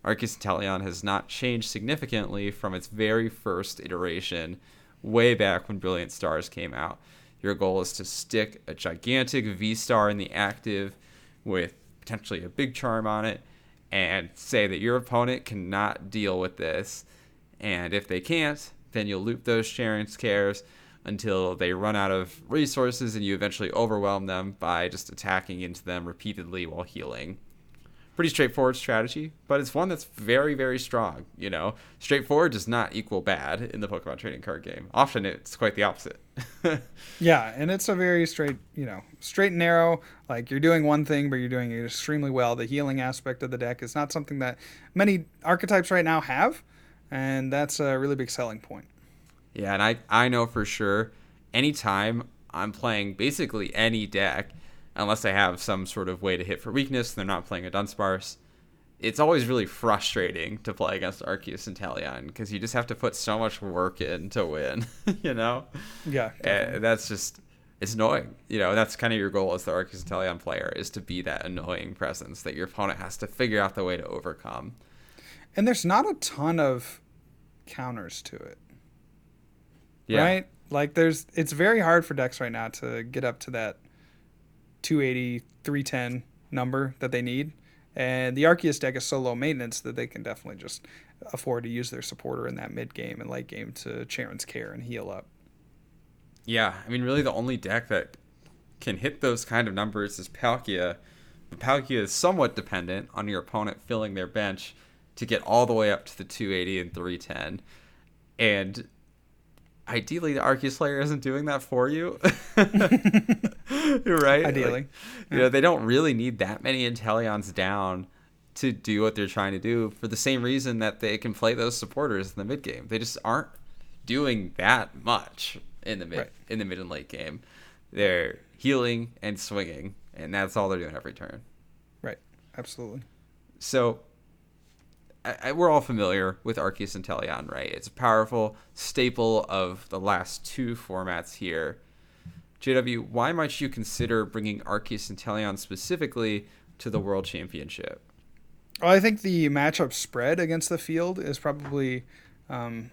Arceus Inteleon has not changed significantly from its very first iteration way back when Brilliant Stars came out. Your goal is to stick a gigantic V star in the active with potentially a big charm on it and say that your opponent cannot deal with this. And if they can't, then you'll loop those Cheren's cares until they run out of resources and you eventually overwhelm them by just attacking into them repeatedly while healing. Pretty straightforward strategy, but it's one that's very, very strong. You know, straightforward does not equal bad in the Pokemon trading card game. Often it's quite the opposite. <laughs> yeah, and it's a very straight, you know, straight and narrow. Like you're doing one thing, but you're doing it extremely well. The healing aspect of the deck is not something that many archetypes right now have, and that's a really big selling point. Yeah, and I, I know for sure anytime I'm playing basically any deck, unless I have some sort of way to hit for weakness, they're not playing a Dunsparce, it's always really frustrating to play against Arceus Inteleon because you just have to put so much work in to win, <laughs> you know? Yeah. Eh, and that's just it's annoying. You know, that's kind of your goal as the Arceus Inteleon player is to be that annoying presence that your opponent has to figure out the way to overcome. And there's not a ton of counters to it. Yeah. Right? Like there's it's very hard for decks right now to get up to that 280, 310 number that they need. And the Arceus deck is so low maintenance that they can definitely just afford to use their supporter in that mid game and late game to Cheren's care and heal up. Yeah, I mean, really, the only deck that can hit those kind of numbers is Palkia. But Palkia is somewhat dependent on your opponent filling their bench to get all the way up to the 280 and 310. And ideally, the Arceus player isn't doing that for you. <laughs> right? Ideally. Like, you know, they don't really need that many Inteleons down to do what they're trying to do for the same reason that they can play those supporters in the mid game. They just aren't doing that much in the mid right. in the mid and late game. They're healing and swinging, and that's all they're doing every turn. Right. Absolutely. So I, we're all familiar with Arceus Inteleon, right? It's a powerful staple of the last two formats here. JW, why might you consider bringing Arceus Inteleon specifically to the World Championship? Well, I think the matchup spread against the field is probably um,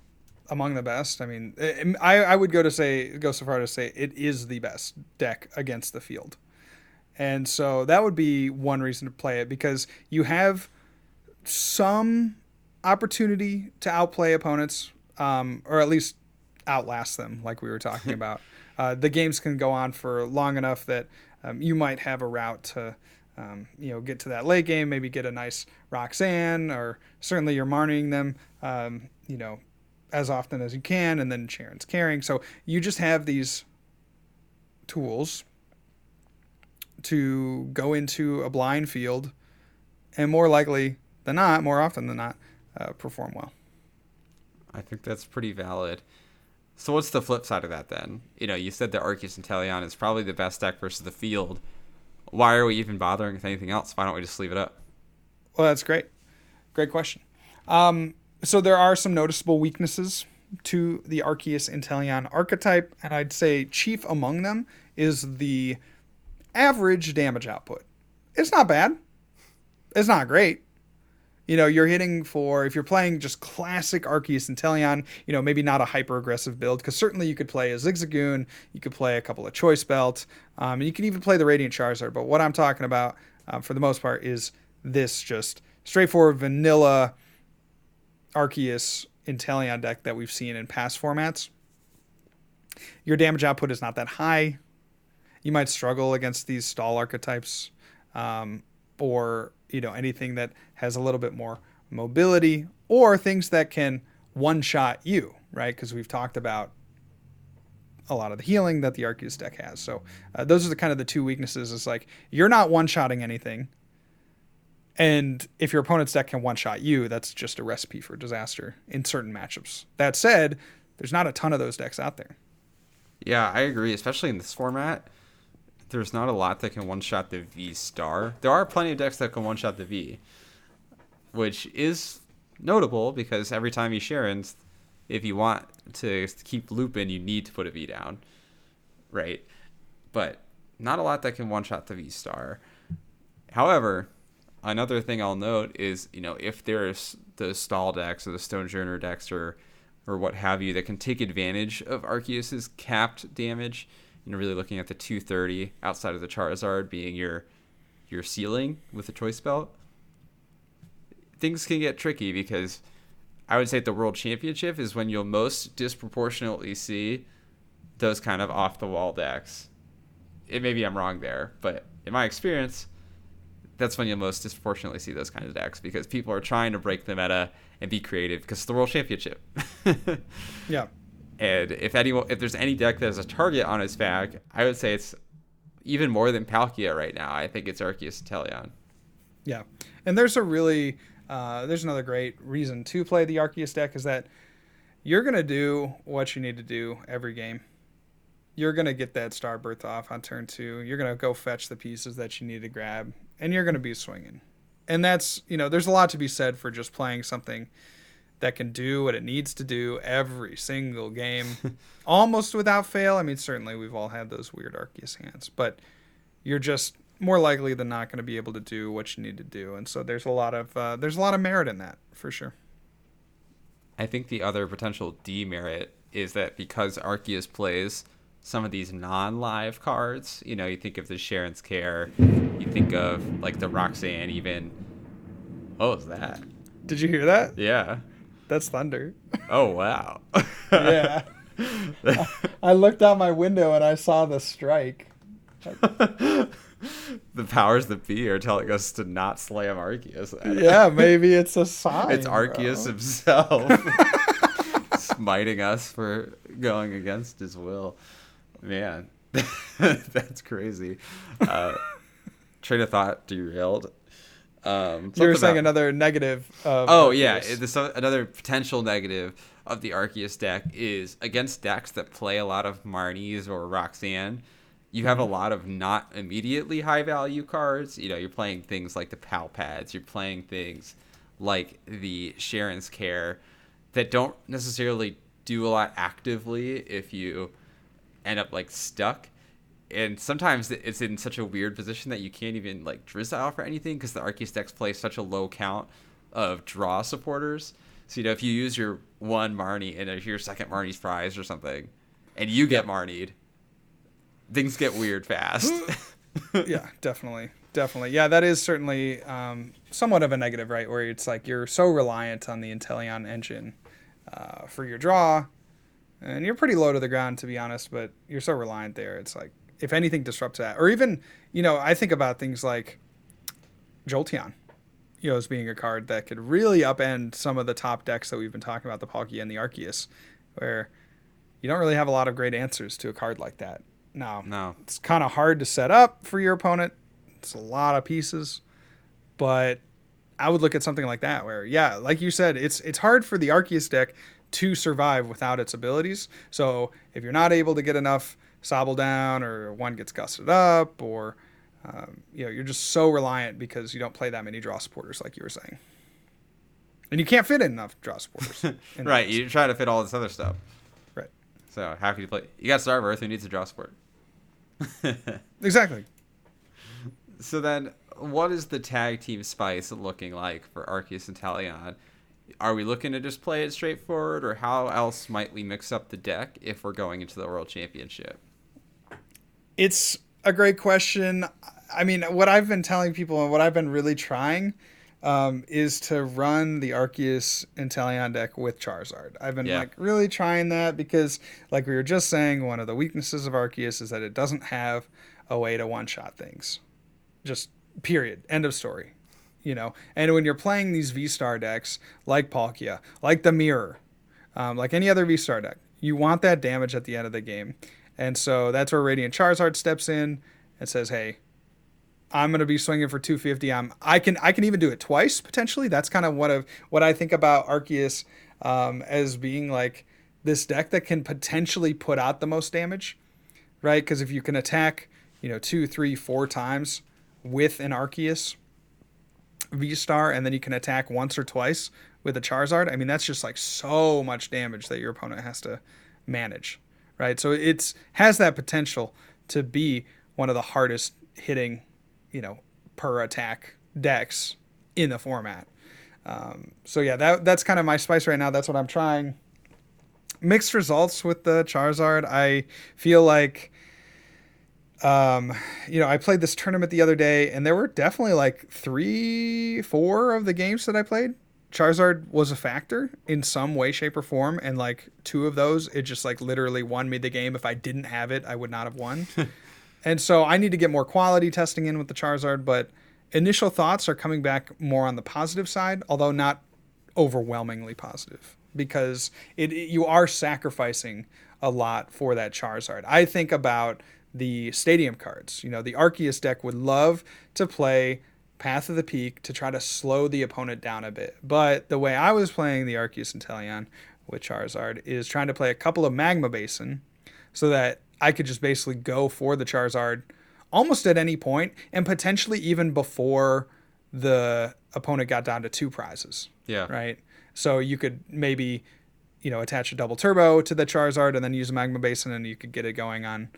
among the best. I mean, I, I would go to say go so far to say it is the best deck against the field, and so that would be one reason to play it because you have some opportunity to outplay opponents, um, or at least outlast them, like we were talking <laughs> about. Uh, the games can go on for long enough that um, you might have a route to. Um, you know, get to that late game, maybe get a nice Roxanne, or certainly you're marning them. Um, you know, as often as you can, and then Cheren's carrying. So you just have these tools to go into a blind field, and more likely than not, more often than not, uh, perform well. I think that's pretty valid. So what's the flip side of that then? You know, you said that Arceus Inteleon is probably the best deck versus the field. Why are we even bothering with anything else? Why don't we just leave it up? Well, that's great. Great question. Um, so there are some noticeable weaknesses to the Arceus Inteleon archetype, and I'd say chief among them is the average damage output. It's not bad. It's not great. You know, you're hitting for, if you're playing just classic Arceus Inteleon, you know, maybe not a hyper aggressive build, because certainly you could play a Zigzagoon, you could play a couple of Choice Belt, um, and you can even play the Radiant Charizard. But what I'm talking about, um, for the most part, is this just straightforward vanilla Arceus Inteleon deck that we've seen in past formats, your damage output is not that high. You might struggle against these stall archetypes, um, or you know anything that has a little bit more mobility, or things that can one shot you, right? Because we've talked about a lot of the healing that the Arceus deck has. So uh, those are the kind of the two weaknesses. Is like you're not one shotting anything. And if your opponent's deck can one shot you, that's just a recipe for disaster in certain matchups. That said, there's not a ton of those decks out there. Yeah, I agree, especially in this format. There's not a lot that can one shot the V star. There are plenty of decks that can one shot the V, which is notable because every time you Cheren's, if you want to keep looping, you need to put a V down, right? But not a lot that can one shot the V star. However, another thing I'll note is, you know, if there's the stall decks or the Stonjourner decks or or what have you that can take advantage of Arceus's capped damage, you know, really looking at the 230 outside of the Charizard being your your ceiling with the choice belt, things can get tricky because I would say the World Championship is when you'll most disproportionately see those kind of off the wall decks. It maybe I'm wrong there, but in my experience, that's when you'll most disproportionately see those kinds of decks because people are trying to break the meta and be creative because it's the world championship. <laughs> yeah. And if anyone, if there's any deck that has a target on its back, I would say it's even more than Palkia right now. I think it's Arceus Inteleon. Yeah, and there's a really uh, there's another great reason to play the Arceus deck is that you're gonna do what you need to do every game you're to get that Starbirth off on turn two. You're to go fetch the pieces that you need to grab, and you're to be swinging. And that's, you know, there's a lot to be said for just playing something that can do what it needs to do every single game, <laughs> almost without fail. I mean, certainly we've all had those weird Arceus hands, but you're just more likely than not going to be able to do what you need to do, and so there's a lot of uh, there's a lot of merit in that for sure. I think the other potential demerit is that because Arceus plays some of these non-live cards, you know, you think of the Cheren's Care, you think of like the Roxanne, even. Oh, is that? Did you hear that? Yeah. That's thunder. Oh wow. yeah. <laughs> I looked out my window and I saw the strike. the powers that be are telling us to not slam Arceus. Yeah, maybe it's a sign. It's Arceus bro. himself <laughs> smiting us for going against his will. Man, <laughs> that's crazy. Uh, train of thought derailed. Um, You were saying about- another negative. Of Oh yeah, Arceus. it- this, another potential negative of the Arceus deck is against decks that play a lot of Marnies or Roxanne. You have a lot of not immediately high value cards. You know, you're playing things like the Pal Pads. You're playing things like the Cheren's Care that don't necessarily do a lot actively if you end up like stuck and sometimes it's in such a weird position that you can't even like Drizzile for anything because the Arceus decks play such a low count of draw supporters. So you know if you use your one Marnie and if your second Marnie's prize or something, and you get Marnied, things get weird fast. <laughs> <laughs> yeah, definitely, definitely. Yeah, that is certainly um, somewhat of a negative, right? Where it's like you're so reliant on the Inteleon engine uh, for your draw, and you're pretty low to the ground, to be honest. But you're so reliant there. It's like if anything disrupts that, or even you know, I think about things like Jolteon. You know, as being a card that could really upend some of the top decks that we've been talking about, the Palkia and the Arceus, where you don't really have a lot of great answers to a card like that. Now, no, it's kind of hard to set up for your opponent. It's a lot of pieces, but I would look at something like that where, yeah, like you said, it's it's hard for the Arceus deck to survive without its abilities. So if you're not able to get enough Sobble down, or one gets gusted up, or um, you know, you're just so reliant because you don't play that many draw supporters, like you were saying, and you can't fit in enough draw supporters. <laughs> right? You try to fit all this other stuff. Right. So how can you play? You got Starbirth who needs a draw support. <laughs> exactly. So then, what is the tag team spice looking like for Arceus Inteleon? Are we looking to just play it straightforward, or how else might we mix up the deck if we're going into the World Championship? It's a great question. I mean, what I've been telling people and what I've been really trying um, is to run the Arceus Inteleon deck with Charizard. I've been Yeah. like really trying that because, like we were just saying, one of the weaknesses of Arceus is that it doesn't have a way to one shot things. Just period. End of story. You know, and when you're playing these V Star decks like Palkia, like the Mirror, um, like any other V Star deck, you want that damage at the end of the game. And so that's where Radiant Charizard steps in and says, "Hey, I'm going to be swinging for 250. I'm I can I can even do it twice potentially. That's kind of what of what I think about Arceus um, as being like this deck that can potentially put out the most damage, right? Because if you can attack, you know, two, three, four times with an Arceus V Star, and then you can attack once or twice with a Charizard. I mean, that's just like so much damage that your opponent has to manage, right? So it's has that potential to be one of the hardest hitting, you know, per attack decks in the format. Um, so yeah, that that's kind of my spice right now. That's what I'm trying. Mixed results with the Charizard. I feel like um, you know, I played this tournament the other day, and there were definitely like three, four of the games that I played. Charizard was a factor in some way, shape, or form, and like two of those, it just like literally won me the game. If I didn't have it, I would not have won. <laughs> and so I need to get more quality testing in with the Charizard, but initial thoughts are coming back more on the positive side, although not overwhelmingly positive because it, it- you are sacrificing a lot for that Charizard. I think about the stadium cards. You know, the Arceus deck would love to play Path of the Peak to try to slow the opponent down a bit. But the way I was playing the Arceus Inteleon with Charizard is trying to play a couple of Magma Basin so that I could just basically go for the Charizard almost at any point and potentially even before the opponent got down to two prizes Yeah. right? So you could maybe, you know, attach a double turbo to the Charizard and then use a Magma Basin and you could get it going on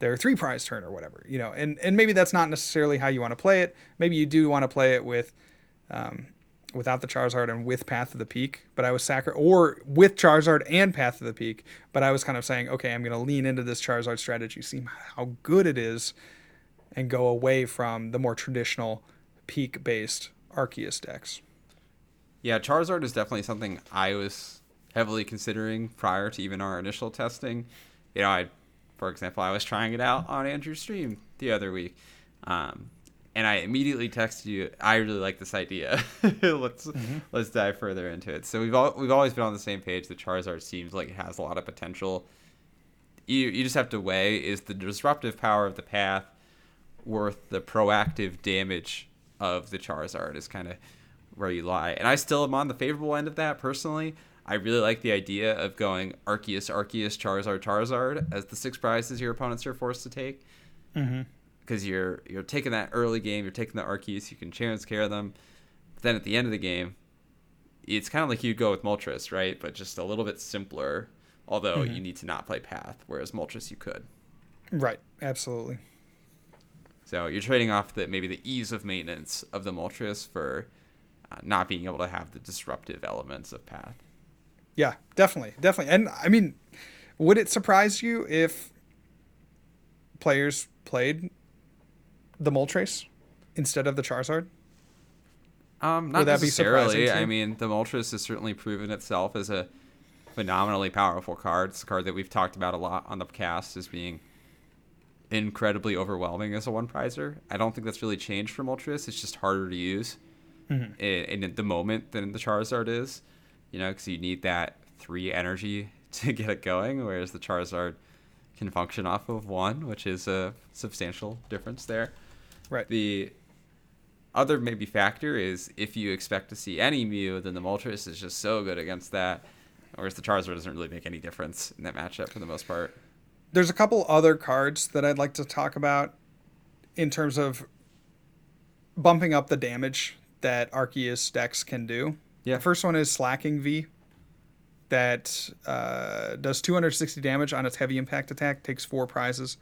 their three prize turn or whatever, you know. And and maybe that's not necessarily how you want to play it. Maybe you do want to play it with um, without the Charizard and with Path of the Peak, but I was sacri- or with Charizard and Path of the Peak, but I was kind of saying, okay, I'm going to lean into this Charizard strategy, see how good it is, and go away from the more traditional peak based Arceus decks. Yeah, Charizard is definitely something I was heavily considering prior to even our initial testing. You know, I, for example, I was trying it out on Andrew's stream the other week. Um, and I immediately texted you. I really like this idea. <laughs> let's mm-hmm. let's dive further into it. So we've all we've always been on the same page. The Charizard seems like it has a lot of potential. You you just have to weigh: is the disruptive power of the path worth the proactive damage of the Charizard? Is kind of where you lie. And I still am on the favorable end of that personally. I really like the idea of going Arceus, Arceus, Charizard, Charizard as the six prizes your opponents are forced to take. Mm-hmm because you're you're taking that early game, you're taking the Arceus, you can chance care of them. But then at the end of the game, it's kind of like you go with Moltres, right? But just a little bit simpler. Although mm-hmm. you need to not play Path, whereas Moltres you could. Right. Absolutely. So you're trading off the maybe the ease of maintenance of the Moltres for uh, not being able to have the disruptive elements of Path. Yeah, definitely, definitely. And I mean, would it surprise you if players played the Moltres instead of the Charizard? Um, not necessarily. I mean, the Moltres has certainly proven itself as a phenomenally powerful card. It's a card that we've talked about a lot on the cast as being incredibly overwhelming as a one prizer. I don't think that's really changed for Moltres. It's just harder to use mm-hmm. in, in, the moment than the Charizard is. You know, because you need that three energy <laughs> to get it going, whereas the Charizard can function off of one, which is a substantial difference there. Right. The other maybe factor is if you expect to see any Mew, then the Moltres is just so good against that. Whereas the Charizard doesn't really make any difference in that matchup for the most part. There's a couple other cards that I'd like to talk about in terms of bumping up the damage that Arceus decks can do. Yeah. The first one is Slaking V that uh, does 260 damage on its heavy impact attack, takes four prizes.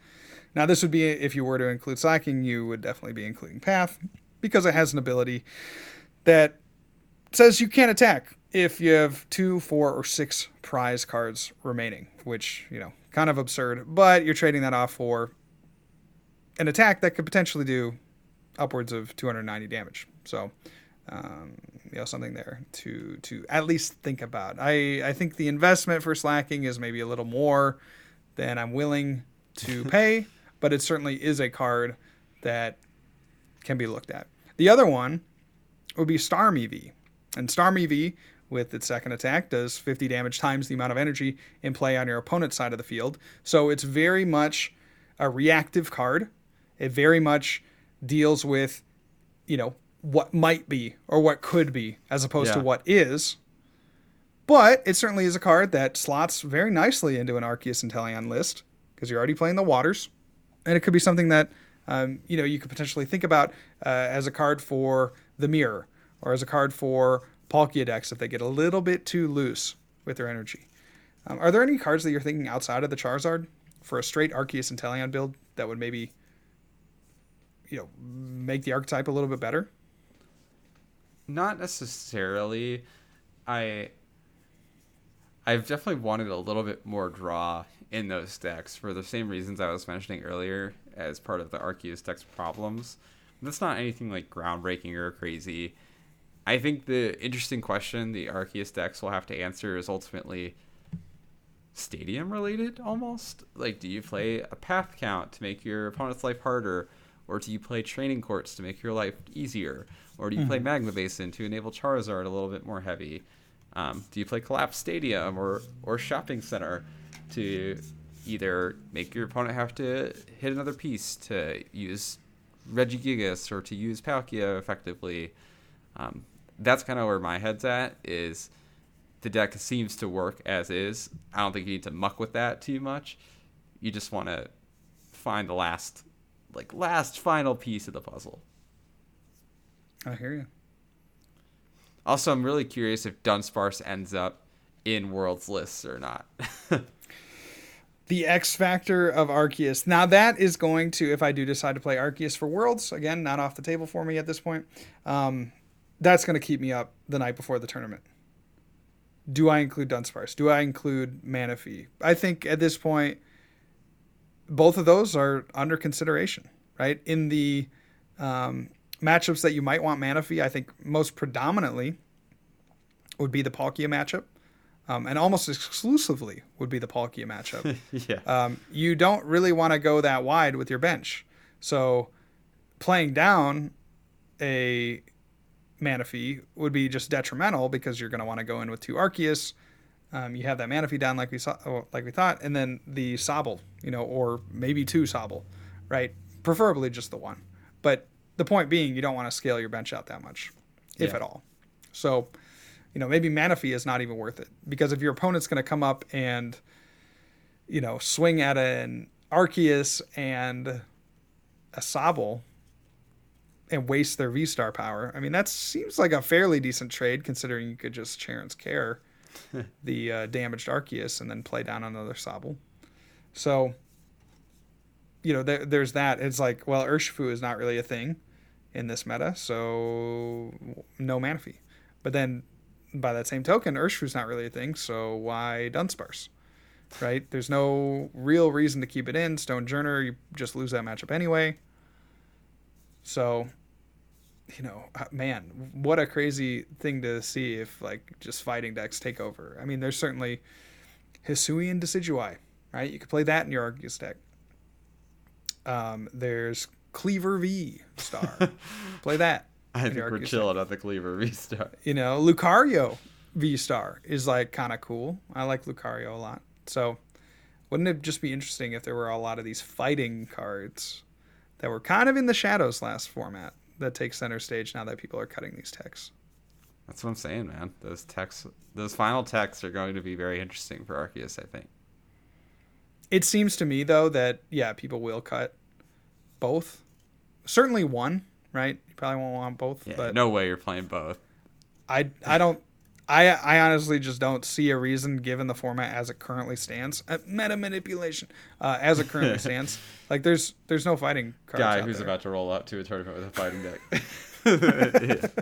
Now, this would be if you were to include Slacking, you would definitely be including Path because it has an ability that says you can't attack if you have two, four, or six prize cards remaining, which, you know, kind of absurd, but you're trading that off for an attack that could potentially do upwards of 290 damage. So, um, you know, something there to to at least think about. I I think the investment for Slaking is maybe a little more than I'm willing to <laughs> pay but it certainly is a card that can be looked at. The other one would be Starmie V. And Starmie V, with its second attack, does 50 damage times the amount of energy in play on your opponent's side of the field. So it's very much a reactive card. It very much deals with, you know, what might be or what could be as opposed yeah. to what is. But it certainly is a card that slots very nicely into an Arceus Inteleon list because you're already playing the waters and it could be something that um, you know you could potentially think about uh, as a card for the mirror or as a card for Palkia decks if they get a little bit too loose with their energy. Um, are there any cards that you're thinking outside of the Charizard for a straight Arceus Inteleon build that would maybe you know make the archetype a little bit better? Not necessarily. I I've definitely wanted a little bit more draw in those decks for the same reasons I was mentioning earlier as part of the Arceus deck's problems. That's not anything like groundbreaking or crazy. I think the interesting question the Arceus decks will have to answer is ultimately stadium related almost. Like, do you play a path count to make your opponent's life harder? Or do you play training courts to make your life easier? Or do you mm-hmm. play Magma Basin to enable Charizard a little bit more heavy? Um, do you play Collapse Stadium or, or Shopping Center? to either make your opponent have to hit another piece to use Regigigas or to use Palkia effectively. Um, that's kind of where my head's at. Is the deck seems to work as is. I don't think you need to muck with that too much. You just want to find the last, like last final piece of the puzzle. I hear you. Also, I'm really curious if Dunsparce ends up in Worlds lists or not. <laughs> the X factor of Arceus. Now that is going to, if I do decide to play Arceus for Worlds, again, not off the table for me at this point. Um, that's going to keep me up the night before the tournament. Do I include Dunsparce? Do I include Manaphy? I think at this point, both of those are under consideration, right? In the um, matchups that you might want Manaphy, I think most predominantly would be the Palkia matchup. Um, and almost exclusively would be the Palkia matchup. <laughs> yeah. Um, you don't really want to go that wide with your bench. So playing down a Manaphy would be just detrimental because you're going to want to go in with two Arceus. Um, you have that Manaphy down like we saw, oh, like we thought, and then the Sobble, you know, or maybe two Sobble, right? Preferably just the one. But the point being, you don't want to scale your bench out that much, if Yeah. at all. So, you know, maybe Manaphy is not even worth it because if your opponent's going to come up and, you know, swing at an Arceus and a Sobble and waste their V Star power, I mean, that seems like a fairly decent trade considering you could just Cheren's Care the uh, damaged Arceus and then play down another Sobble. So, you know, there, there's that. It's like, well, Urshifu is not really a thing in this meta, so no Manaphy. But then, by that same token, Urshifu's not really a thing, so why Dunsparce? Right? There's no real reason to keep it in. Stonjourner, you just lose that matchup anyway. So, you know, uh, man, what a crazy thing to see if like just fighting decks take over. I mean, there's certainly Hisuian Decidueye, right? You could play that in your Arceus deck. Um, there's Kleavor V Star. <laughs> play that. I think we're chilling on the Kleavor V star. You know, Lucario V Star is like kind of cool. I like Lucario a lot. So, wouldn't it just be interesting if there were a lot of these fighting cards that were kind of in the shadows last format that take center stage now that people are cutting these techs? That's what I'm saying, man. Those techs, those final techs are going to be very interesting for Arceus, I think. It seems to me though that yeah, people will cut both. Certainly one, right? You probably won't want both, Yeah, but no way you're playing both. I I don't I I honestly just don't see a reason given the format as it currently stands. Uh, meta manipulation uh, as it currently <laughs> stands. Like there's there's no fighting cards Guy who's there. about to roll up to a tournament with a fighting deck. <laughs> <laughs>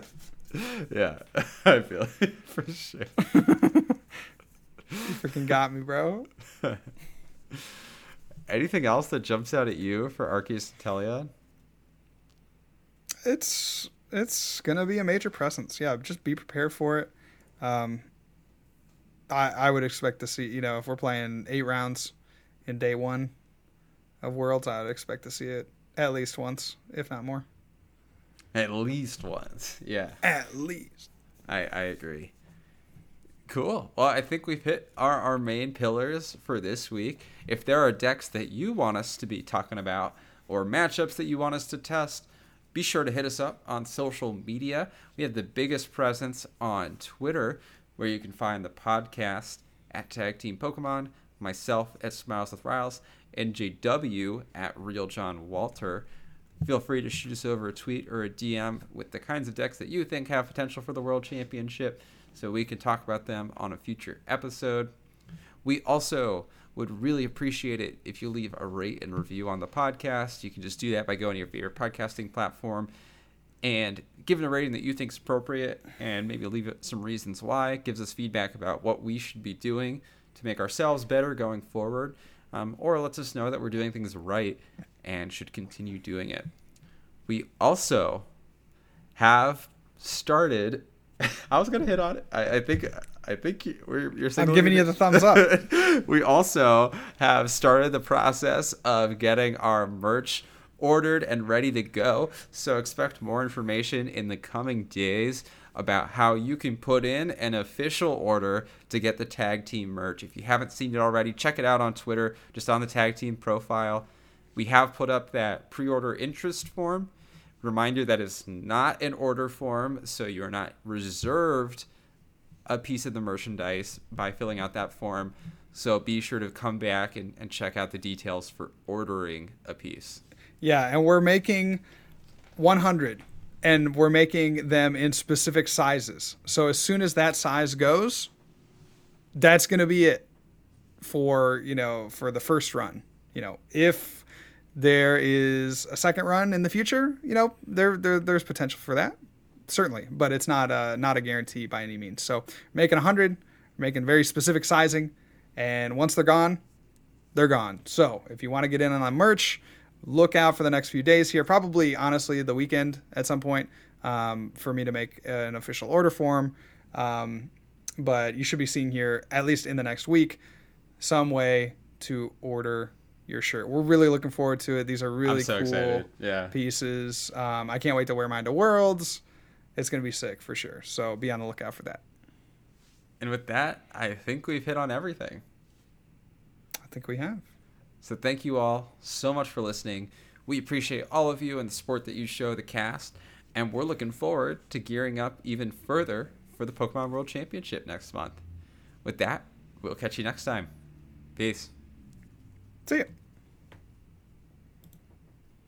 yeah. yeah, I feel it for sure. You freaking got me, bro. Anything else that jumps out at you for Arceus Inteleon? It's it's gonna be a major presence. Yeah, just be prepared for it. Um, I I would expect to see you know if we're playing eight rounds in day one of Worlds, I would expect to see it at least once, if not more. At least once. Yeah, At least. I, I agree. Cool. Well, I think we've hit our, our main pillars for this week. If there are decks that you want us to be talking about or matchups that you want us to test, be sure to hit us up on social media. We have the biggest presence on Twitter, where you can find the podcast at Tag Team Pokemon, myself at Smiles with Riles, and JW at Real John Walter. Feel free to shoot us over a tweet or a DM with the kinds of decks that you think have potential for the World Championship so we can talk about them on a future episode. We also would really appreciate it if you leave a rate and review on the podcast. You can just do that by going to your favorite podcasting platform and give it a rating that you think is appropriate and maybe leave some reasons why. It gives us feedback about what we should be doing to make ourselves better going forward, um, or lets us know that we're doing things right and should continue doing it. We also have started. <laughs> I was gonna hit on it. I, I think. I think we're, you're saying. I'm giving you the thumbs up. <laughs> we also have started the process of getting our merch ordered and ready to go. So expect more information in the coming days about how you can put in an official order to get the tag team merch. If you haven't seen it already, check it out on Twitter, just on the tag team profile. We have put up that pre order interest form. Reminder that it's not an order form, so you're not reserved a piece of the merchandise by filling out that form. So be sure to come back and, and check out the details for ordering a piece. Yeah, and we're making 100 and we're making them in specific sizes. So as soon as that size goes, that's going to be it for, you know, for the first run. You know, if there is a second run in the future, you know, there, there there's potential for that. Certainly, but it's not a, not a guarantee by any means. So, making 100, making very specific sizing, and once they're gone, they're gone. So, if you want to get in on merch, look out for the next few days here. Probably, honestly, the weekend at some point um, for me to make an official order form. Um, but you should be seeing here, at least in the next week, some way to order your shirt. We're really looking forward to it. These are really so cool excited. Yeah. pieces. Um, I can't wait to wear mine to Worlds. It's going to be sick for sure. So be on the lookout for that. And with that, I think we've hit on everything. I think we have. So thank you all so much for listening. We appreciate all of you and the support that you show the cast, and we're looking forward to gearing up even further for the Pokemon World Championship next month. With that, we'll catch you next time. Peace. See ya.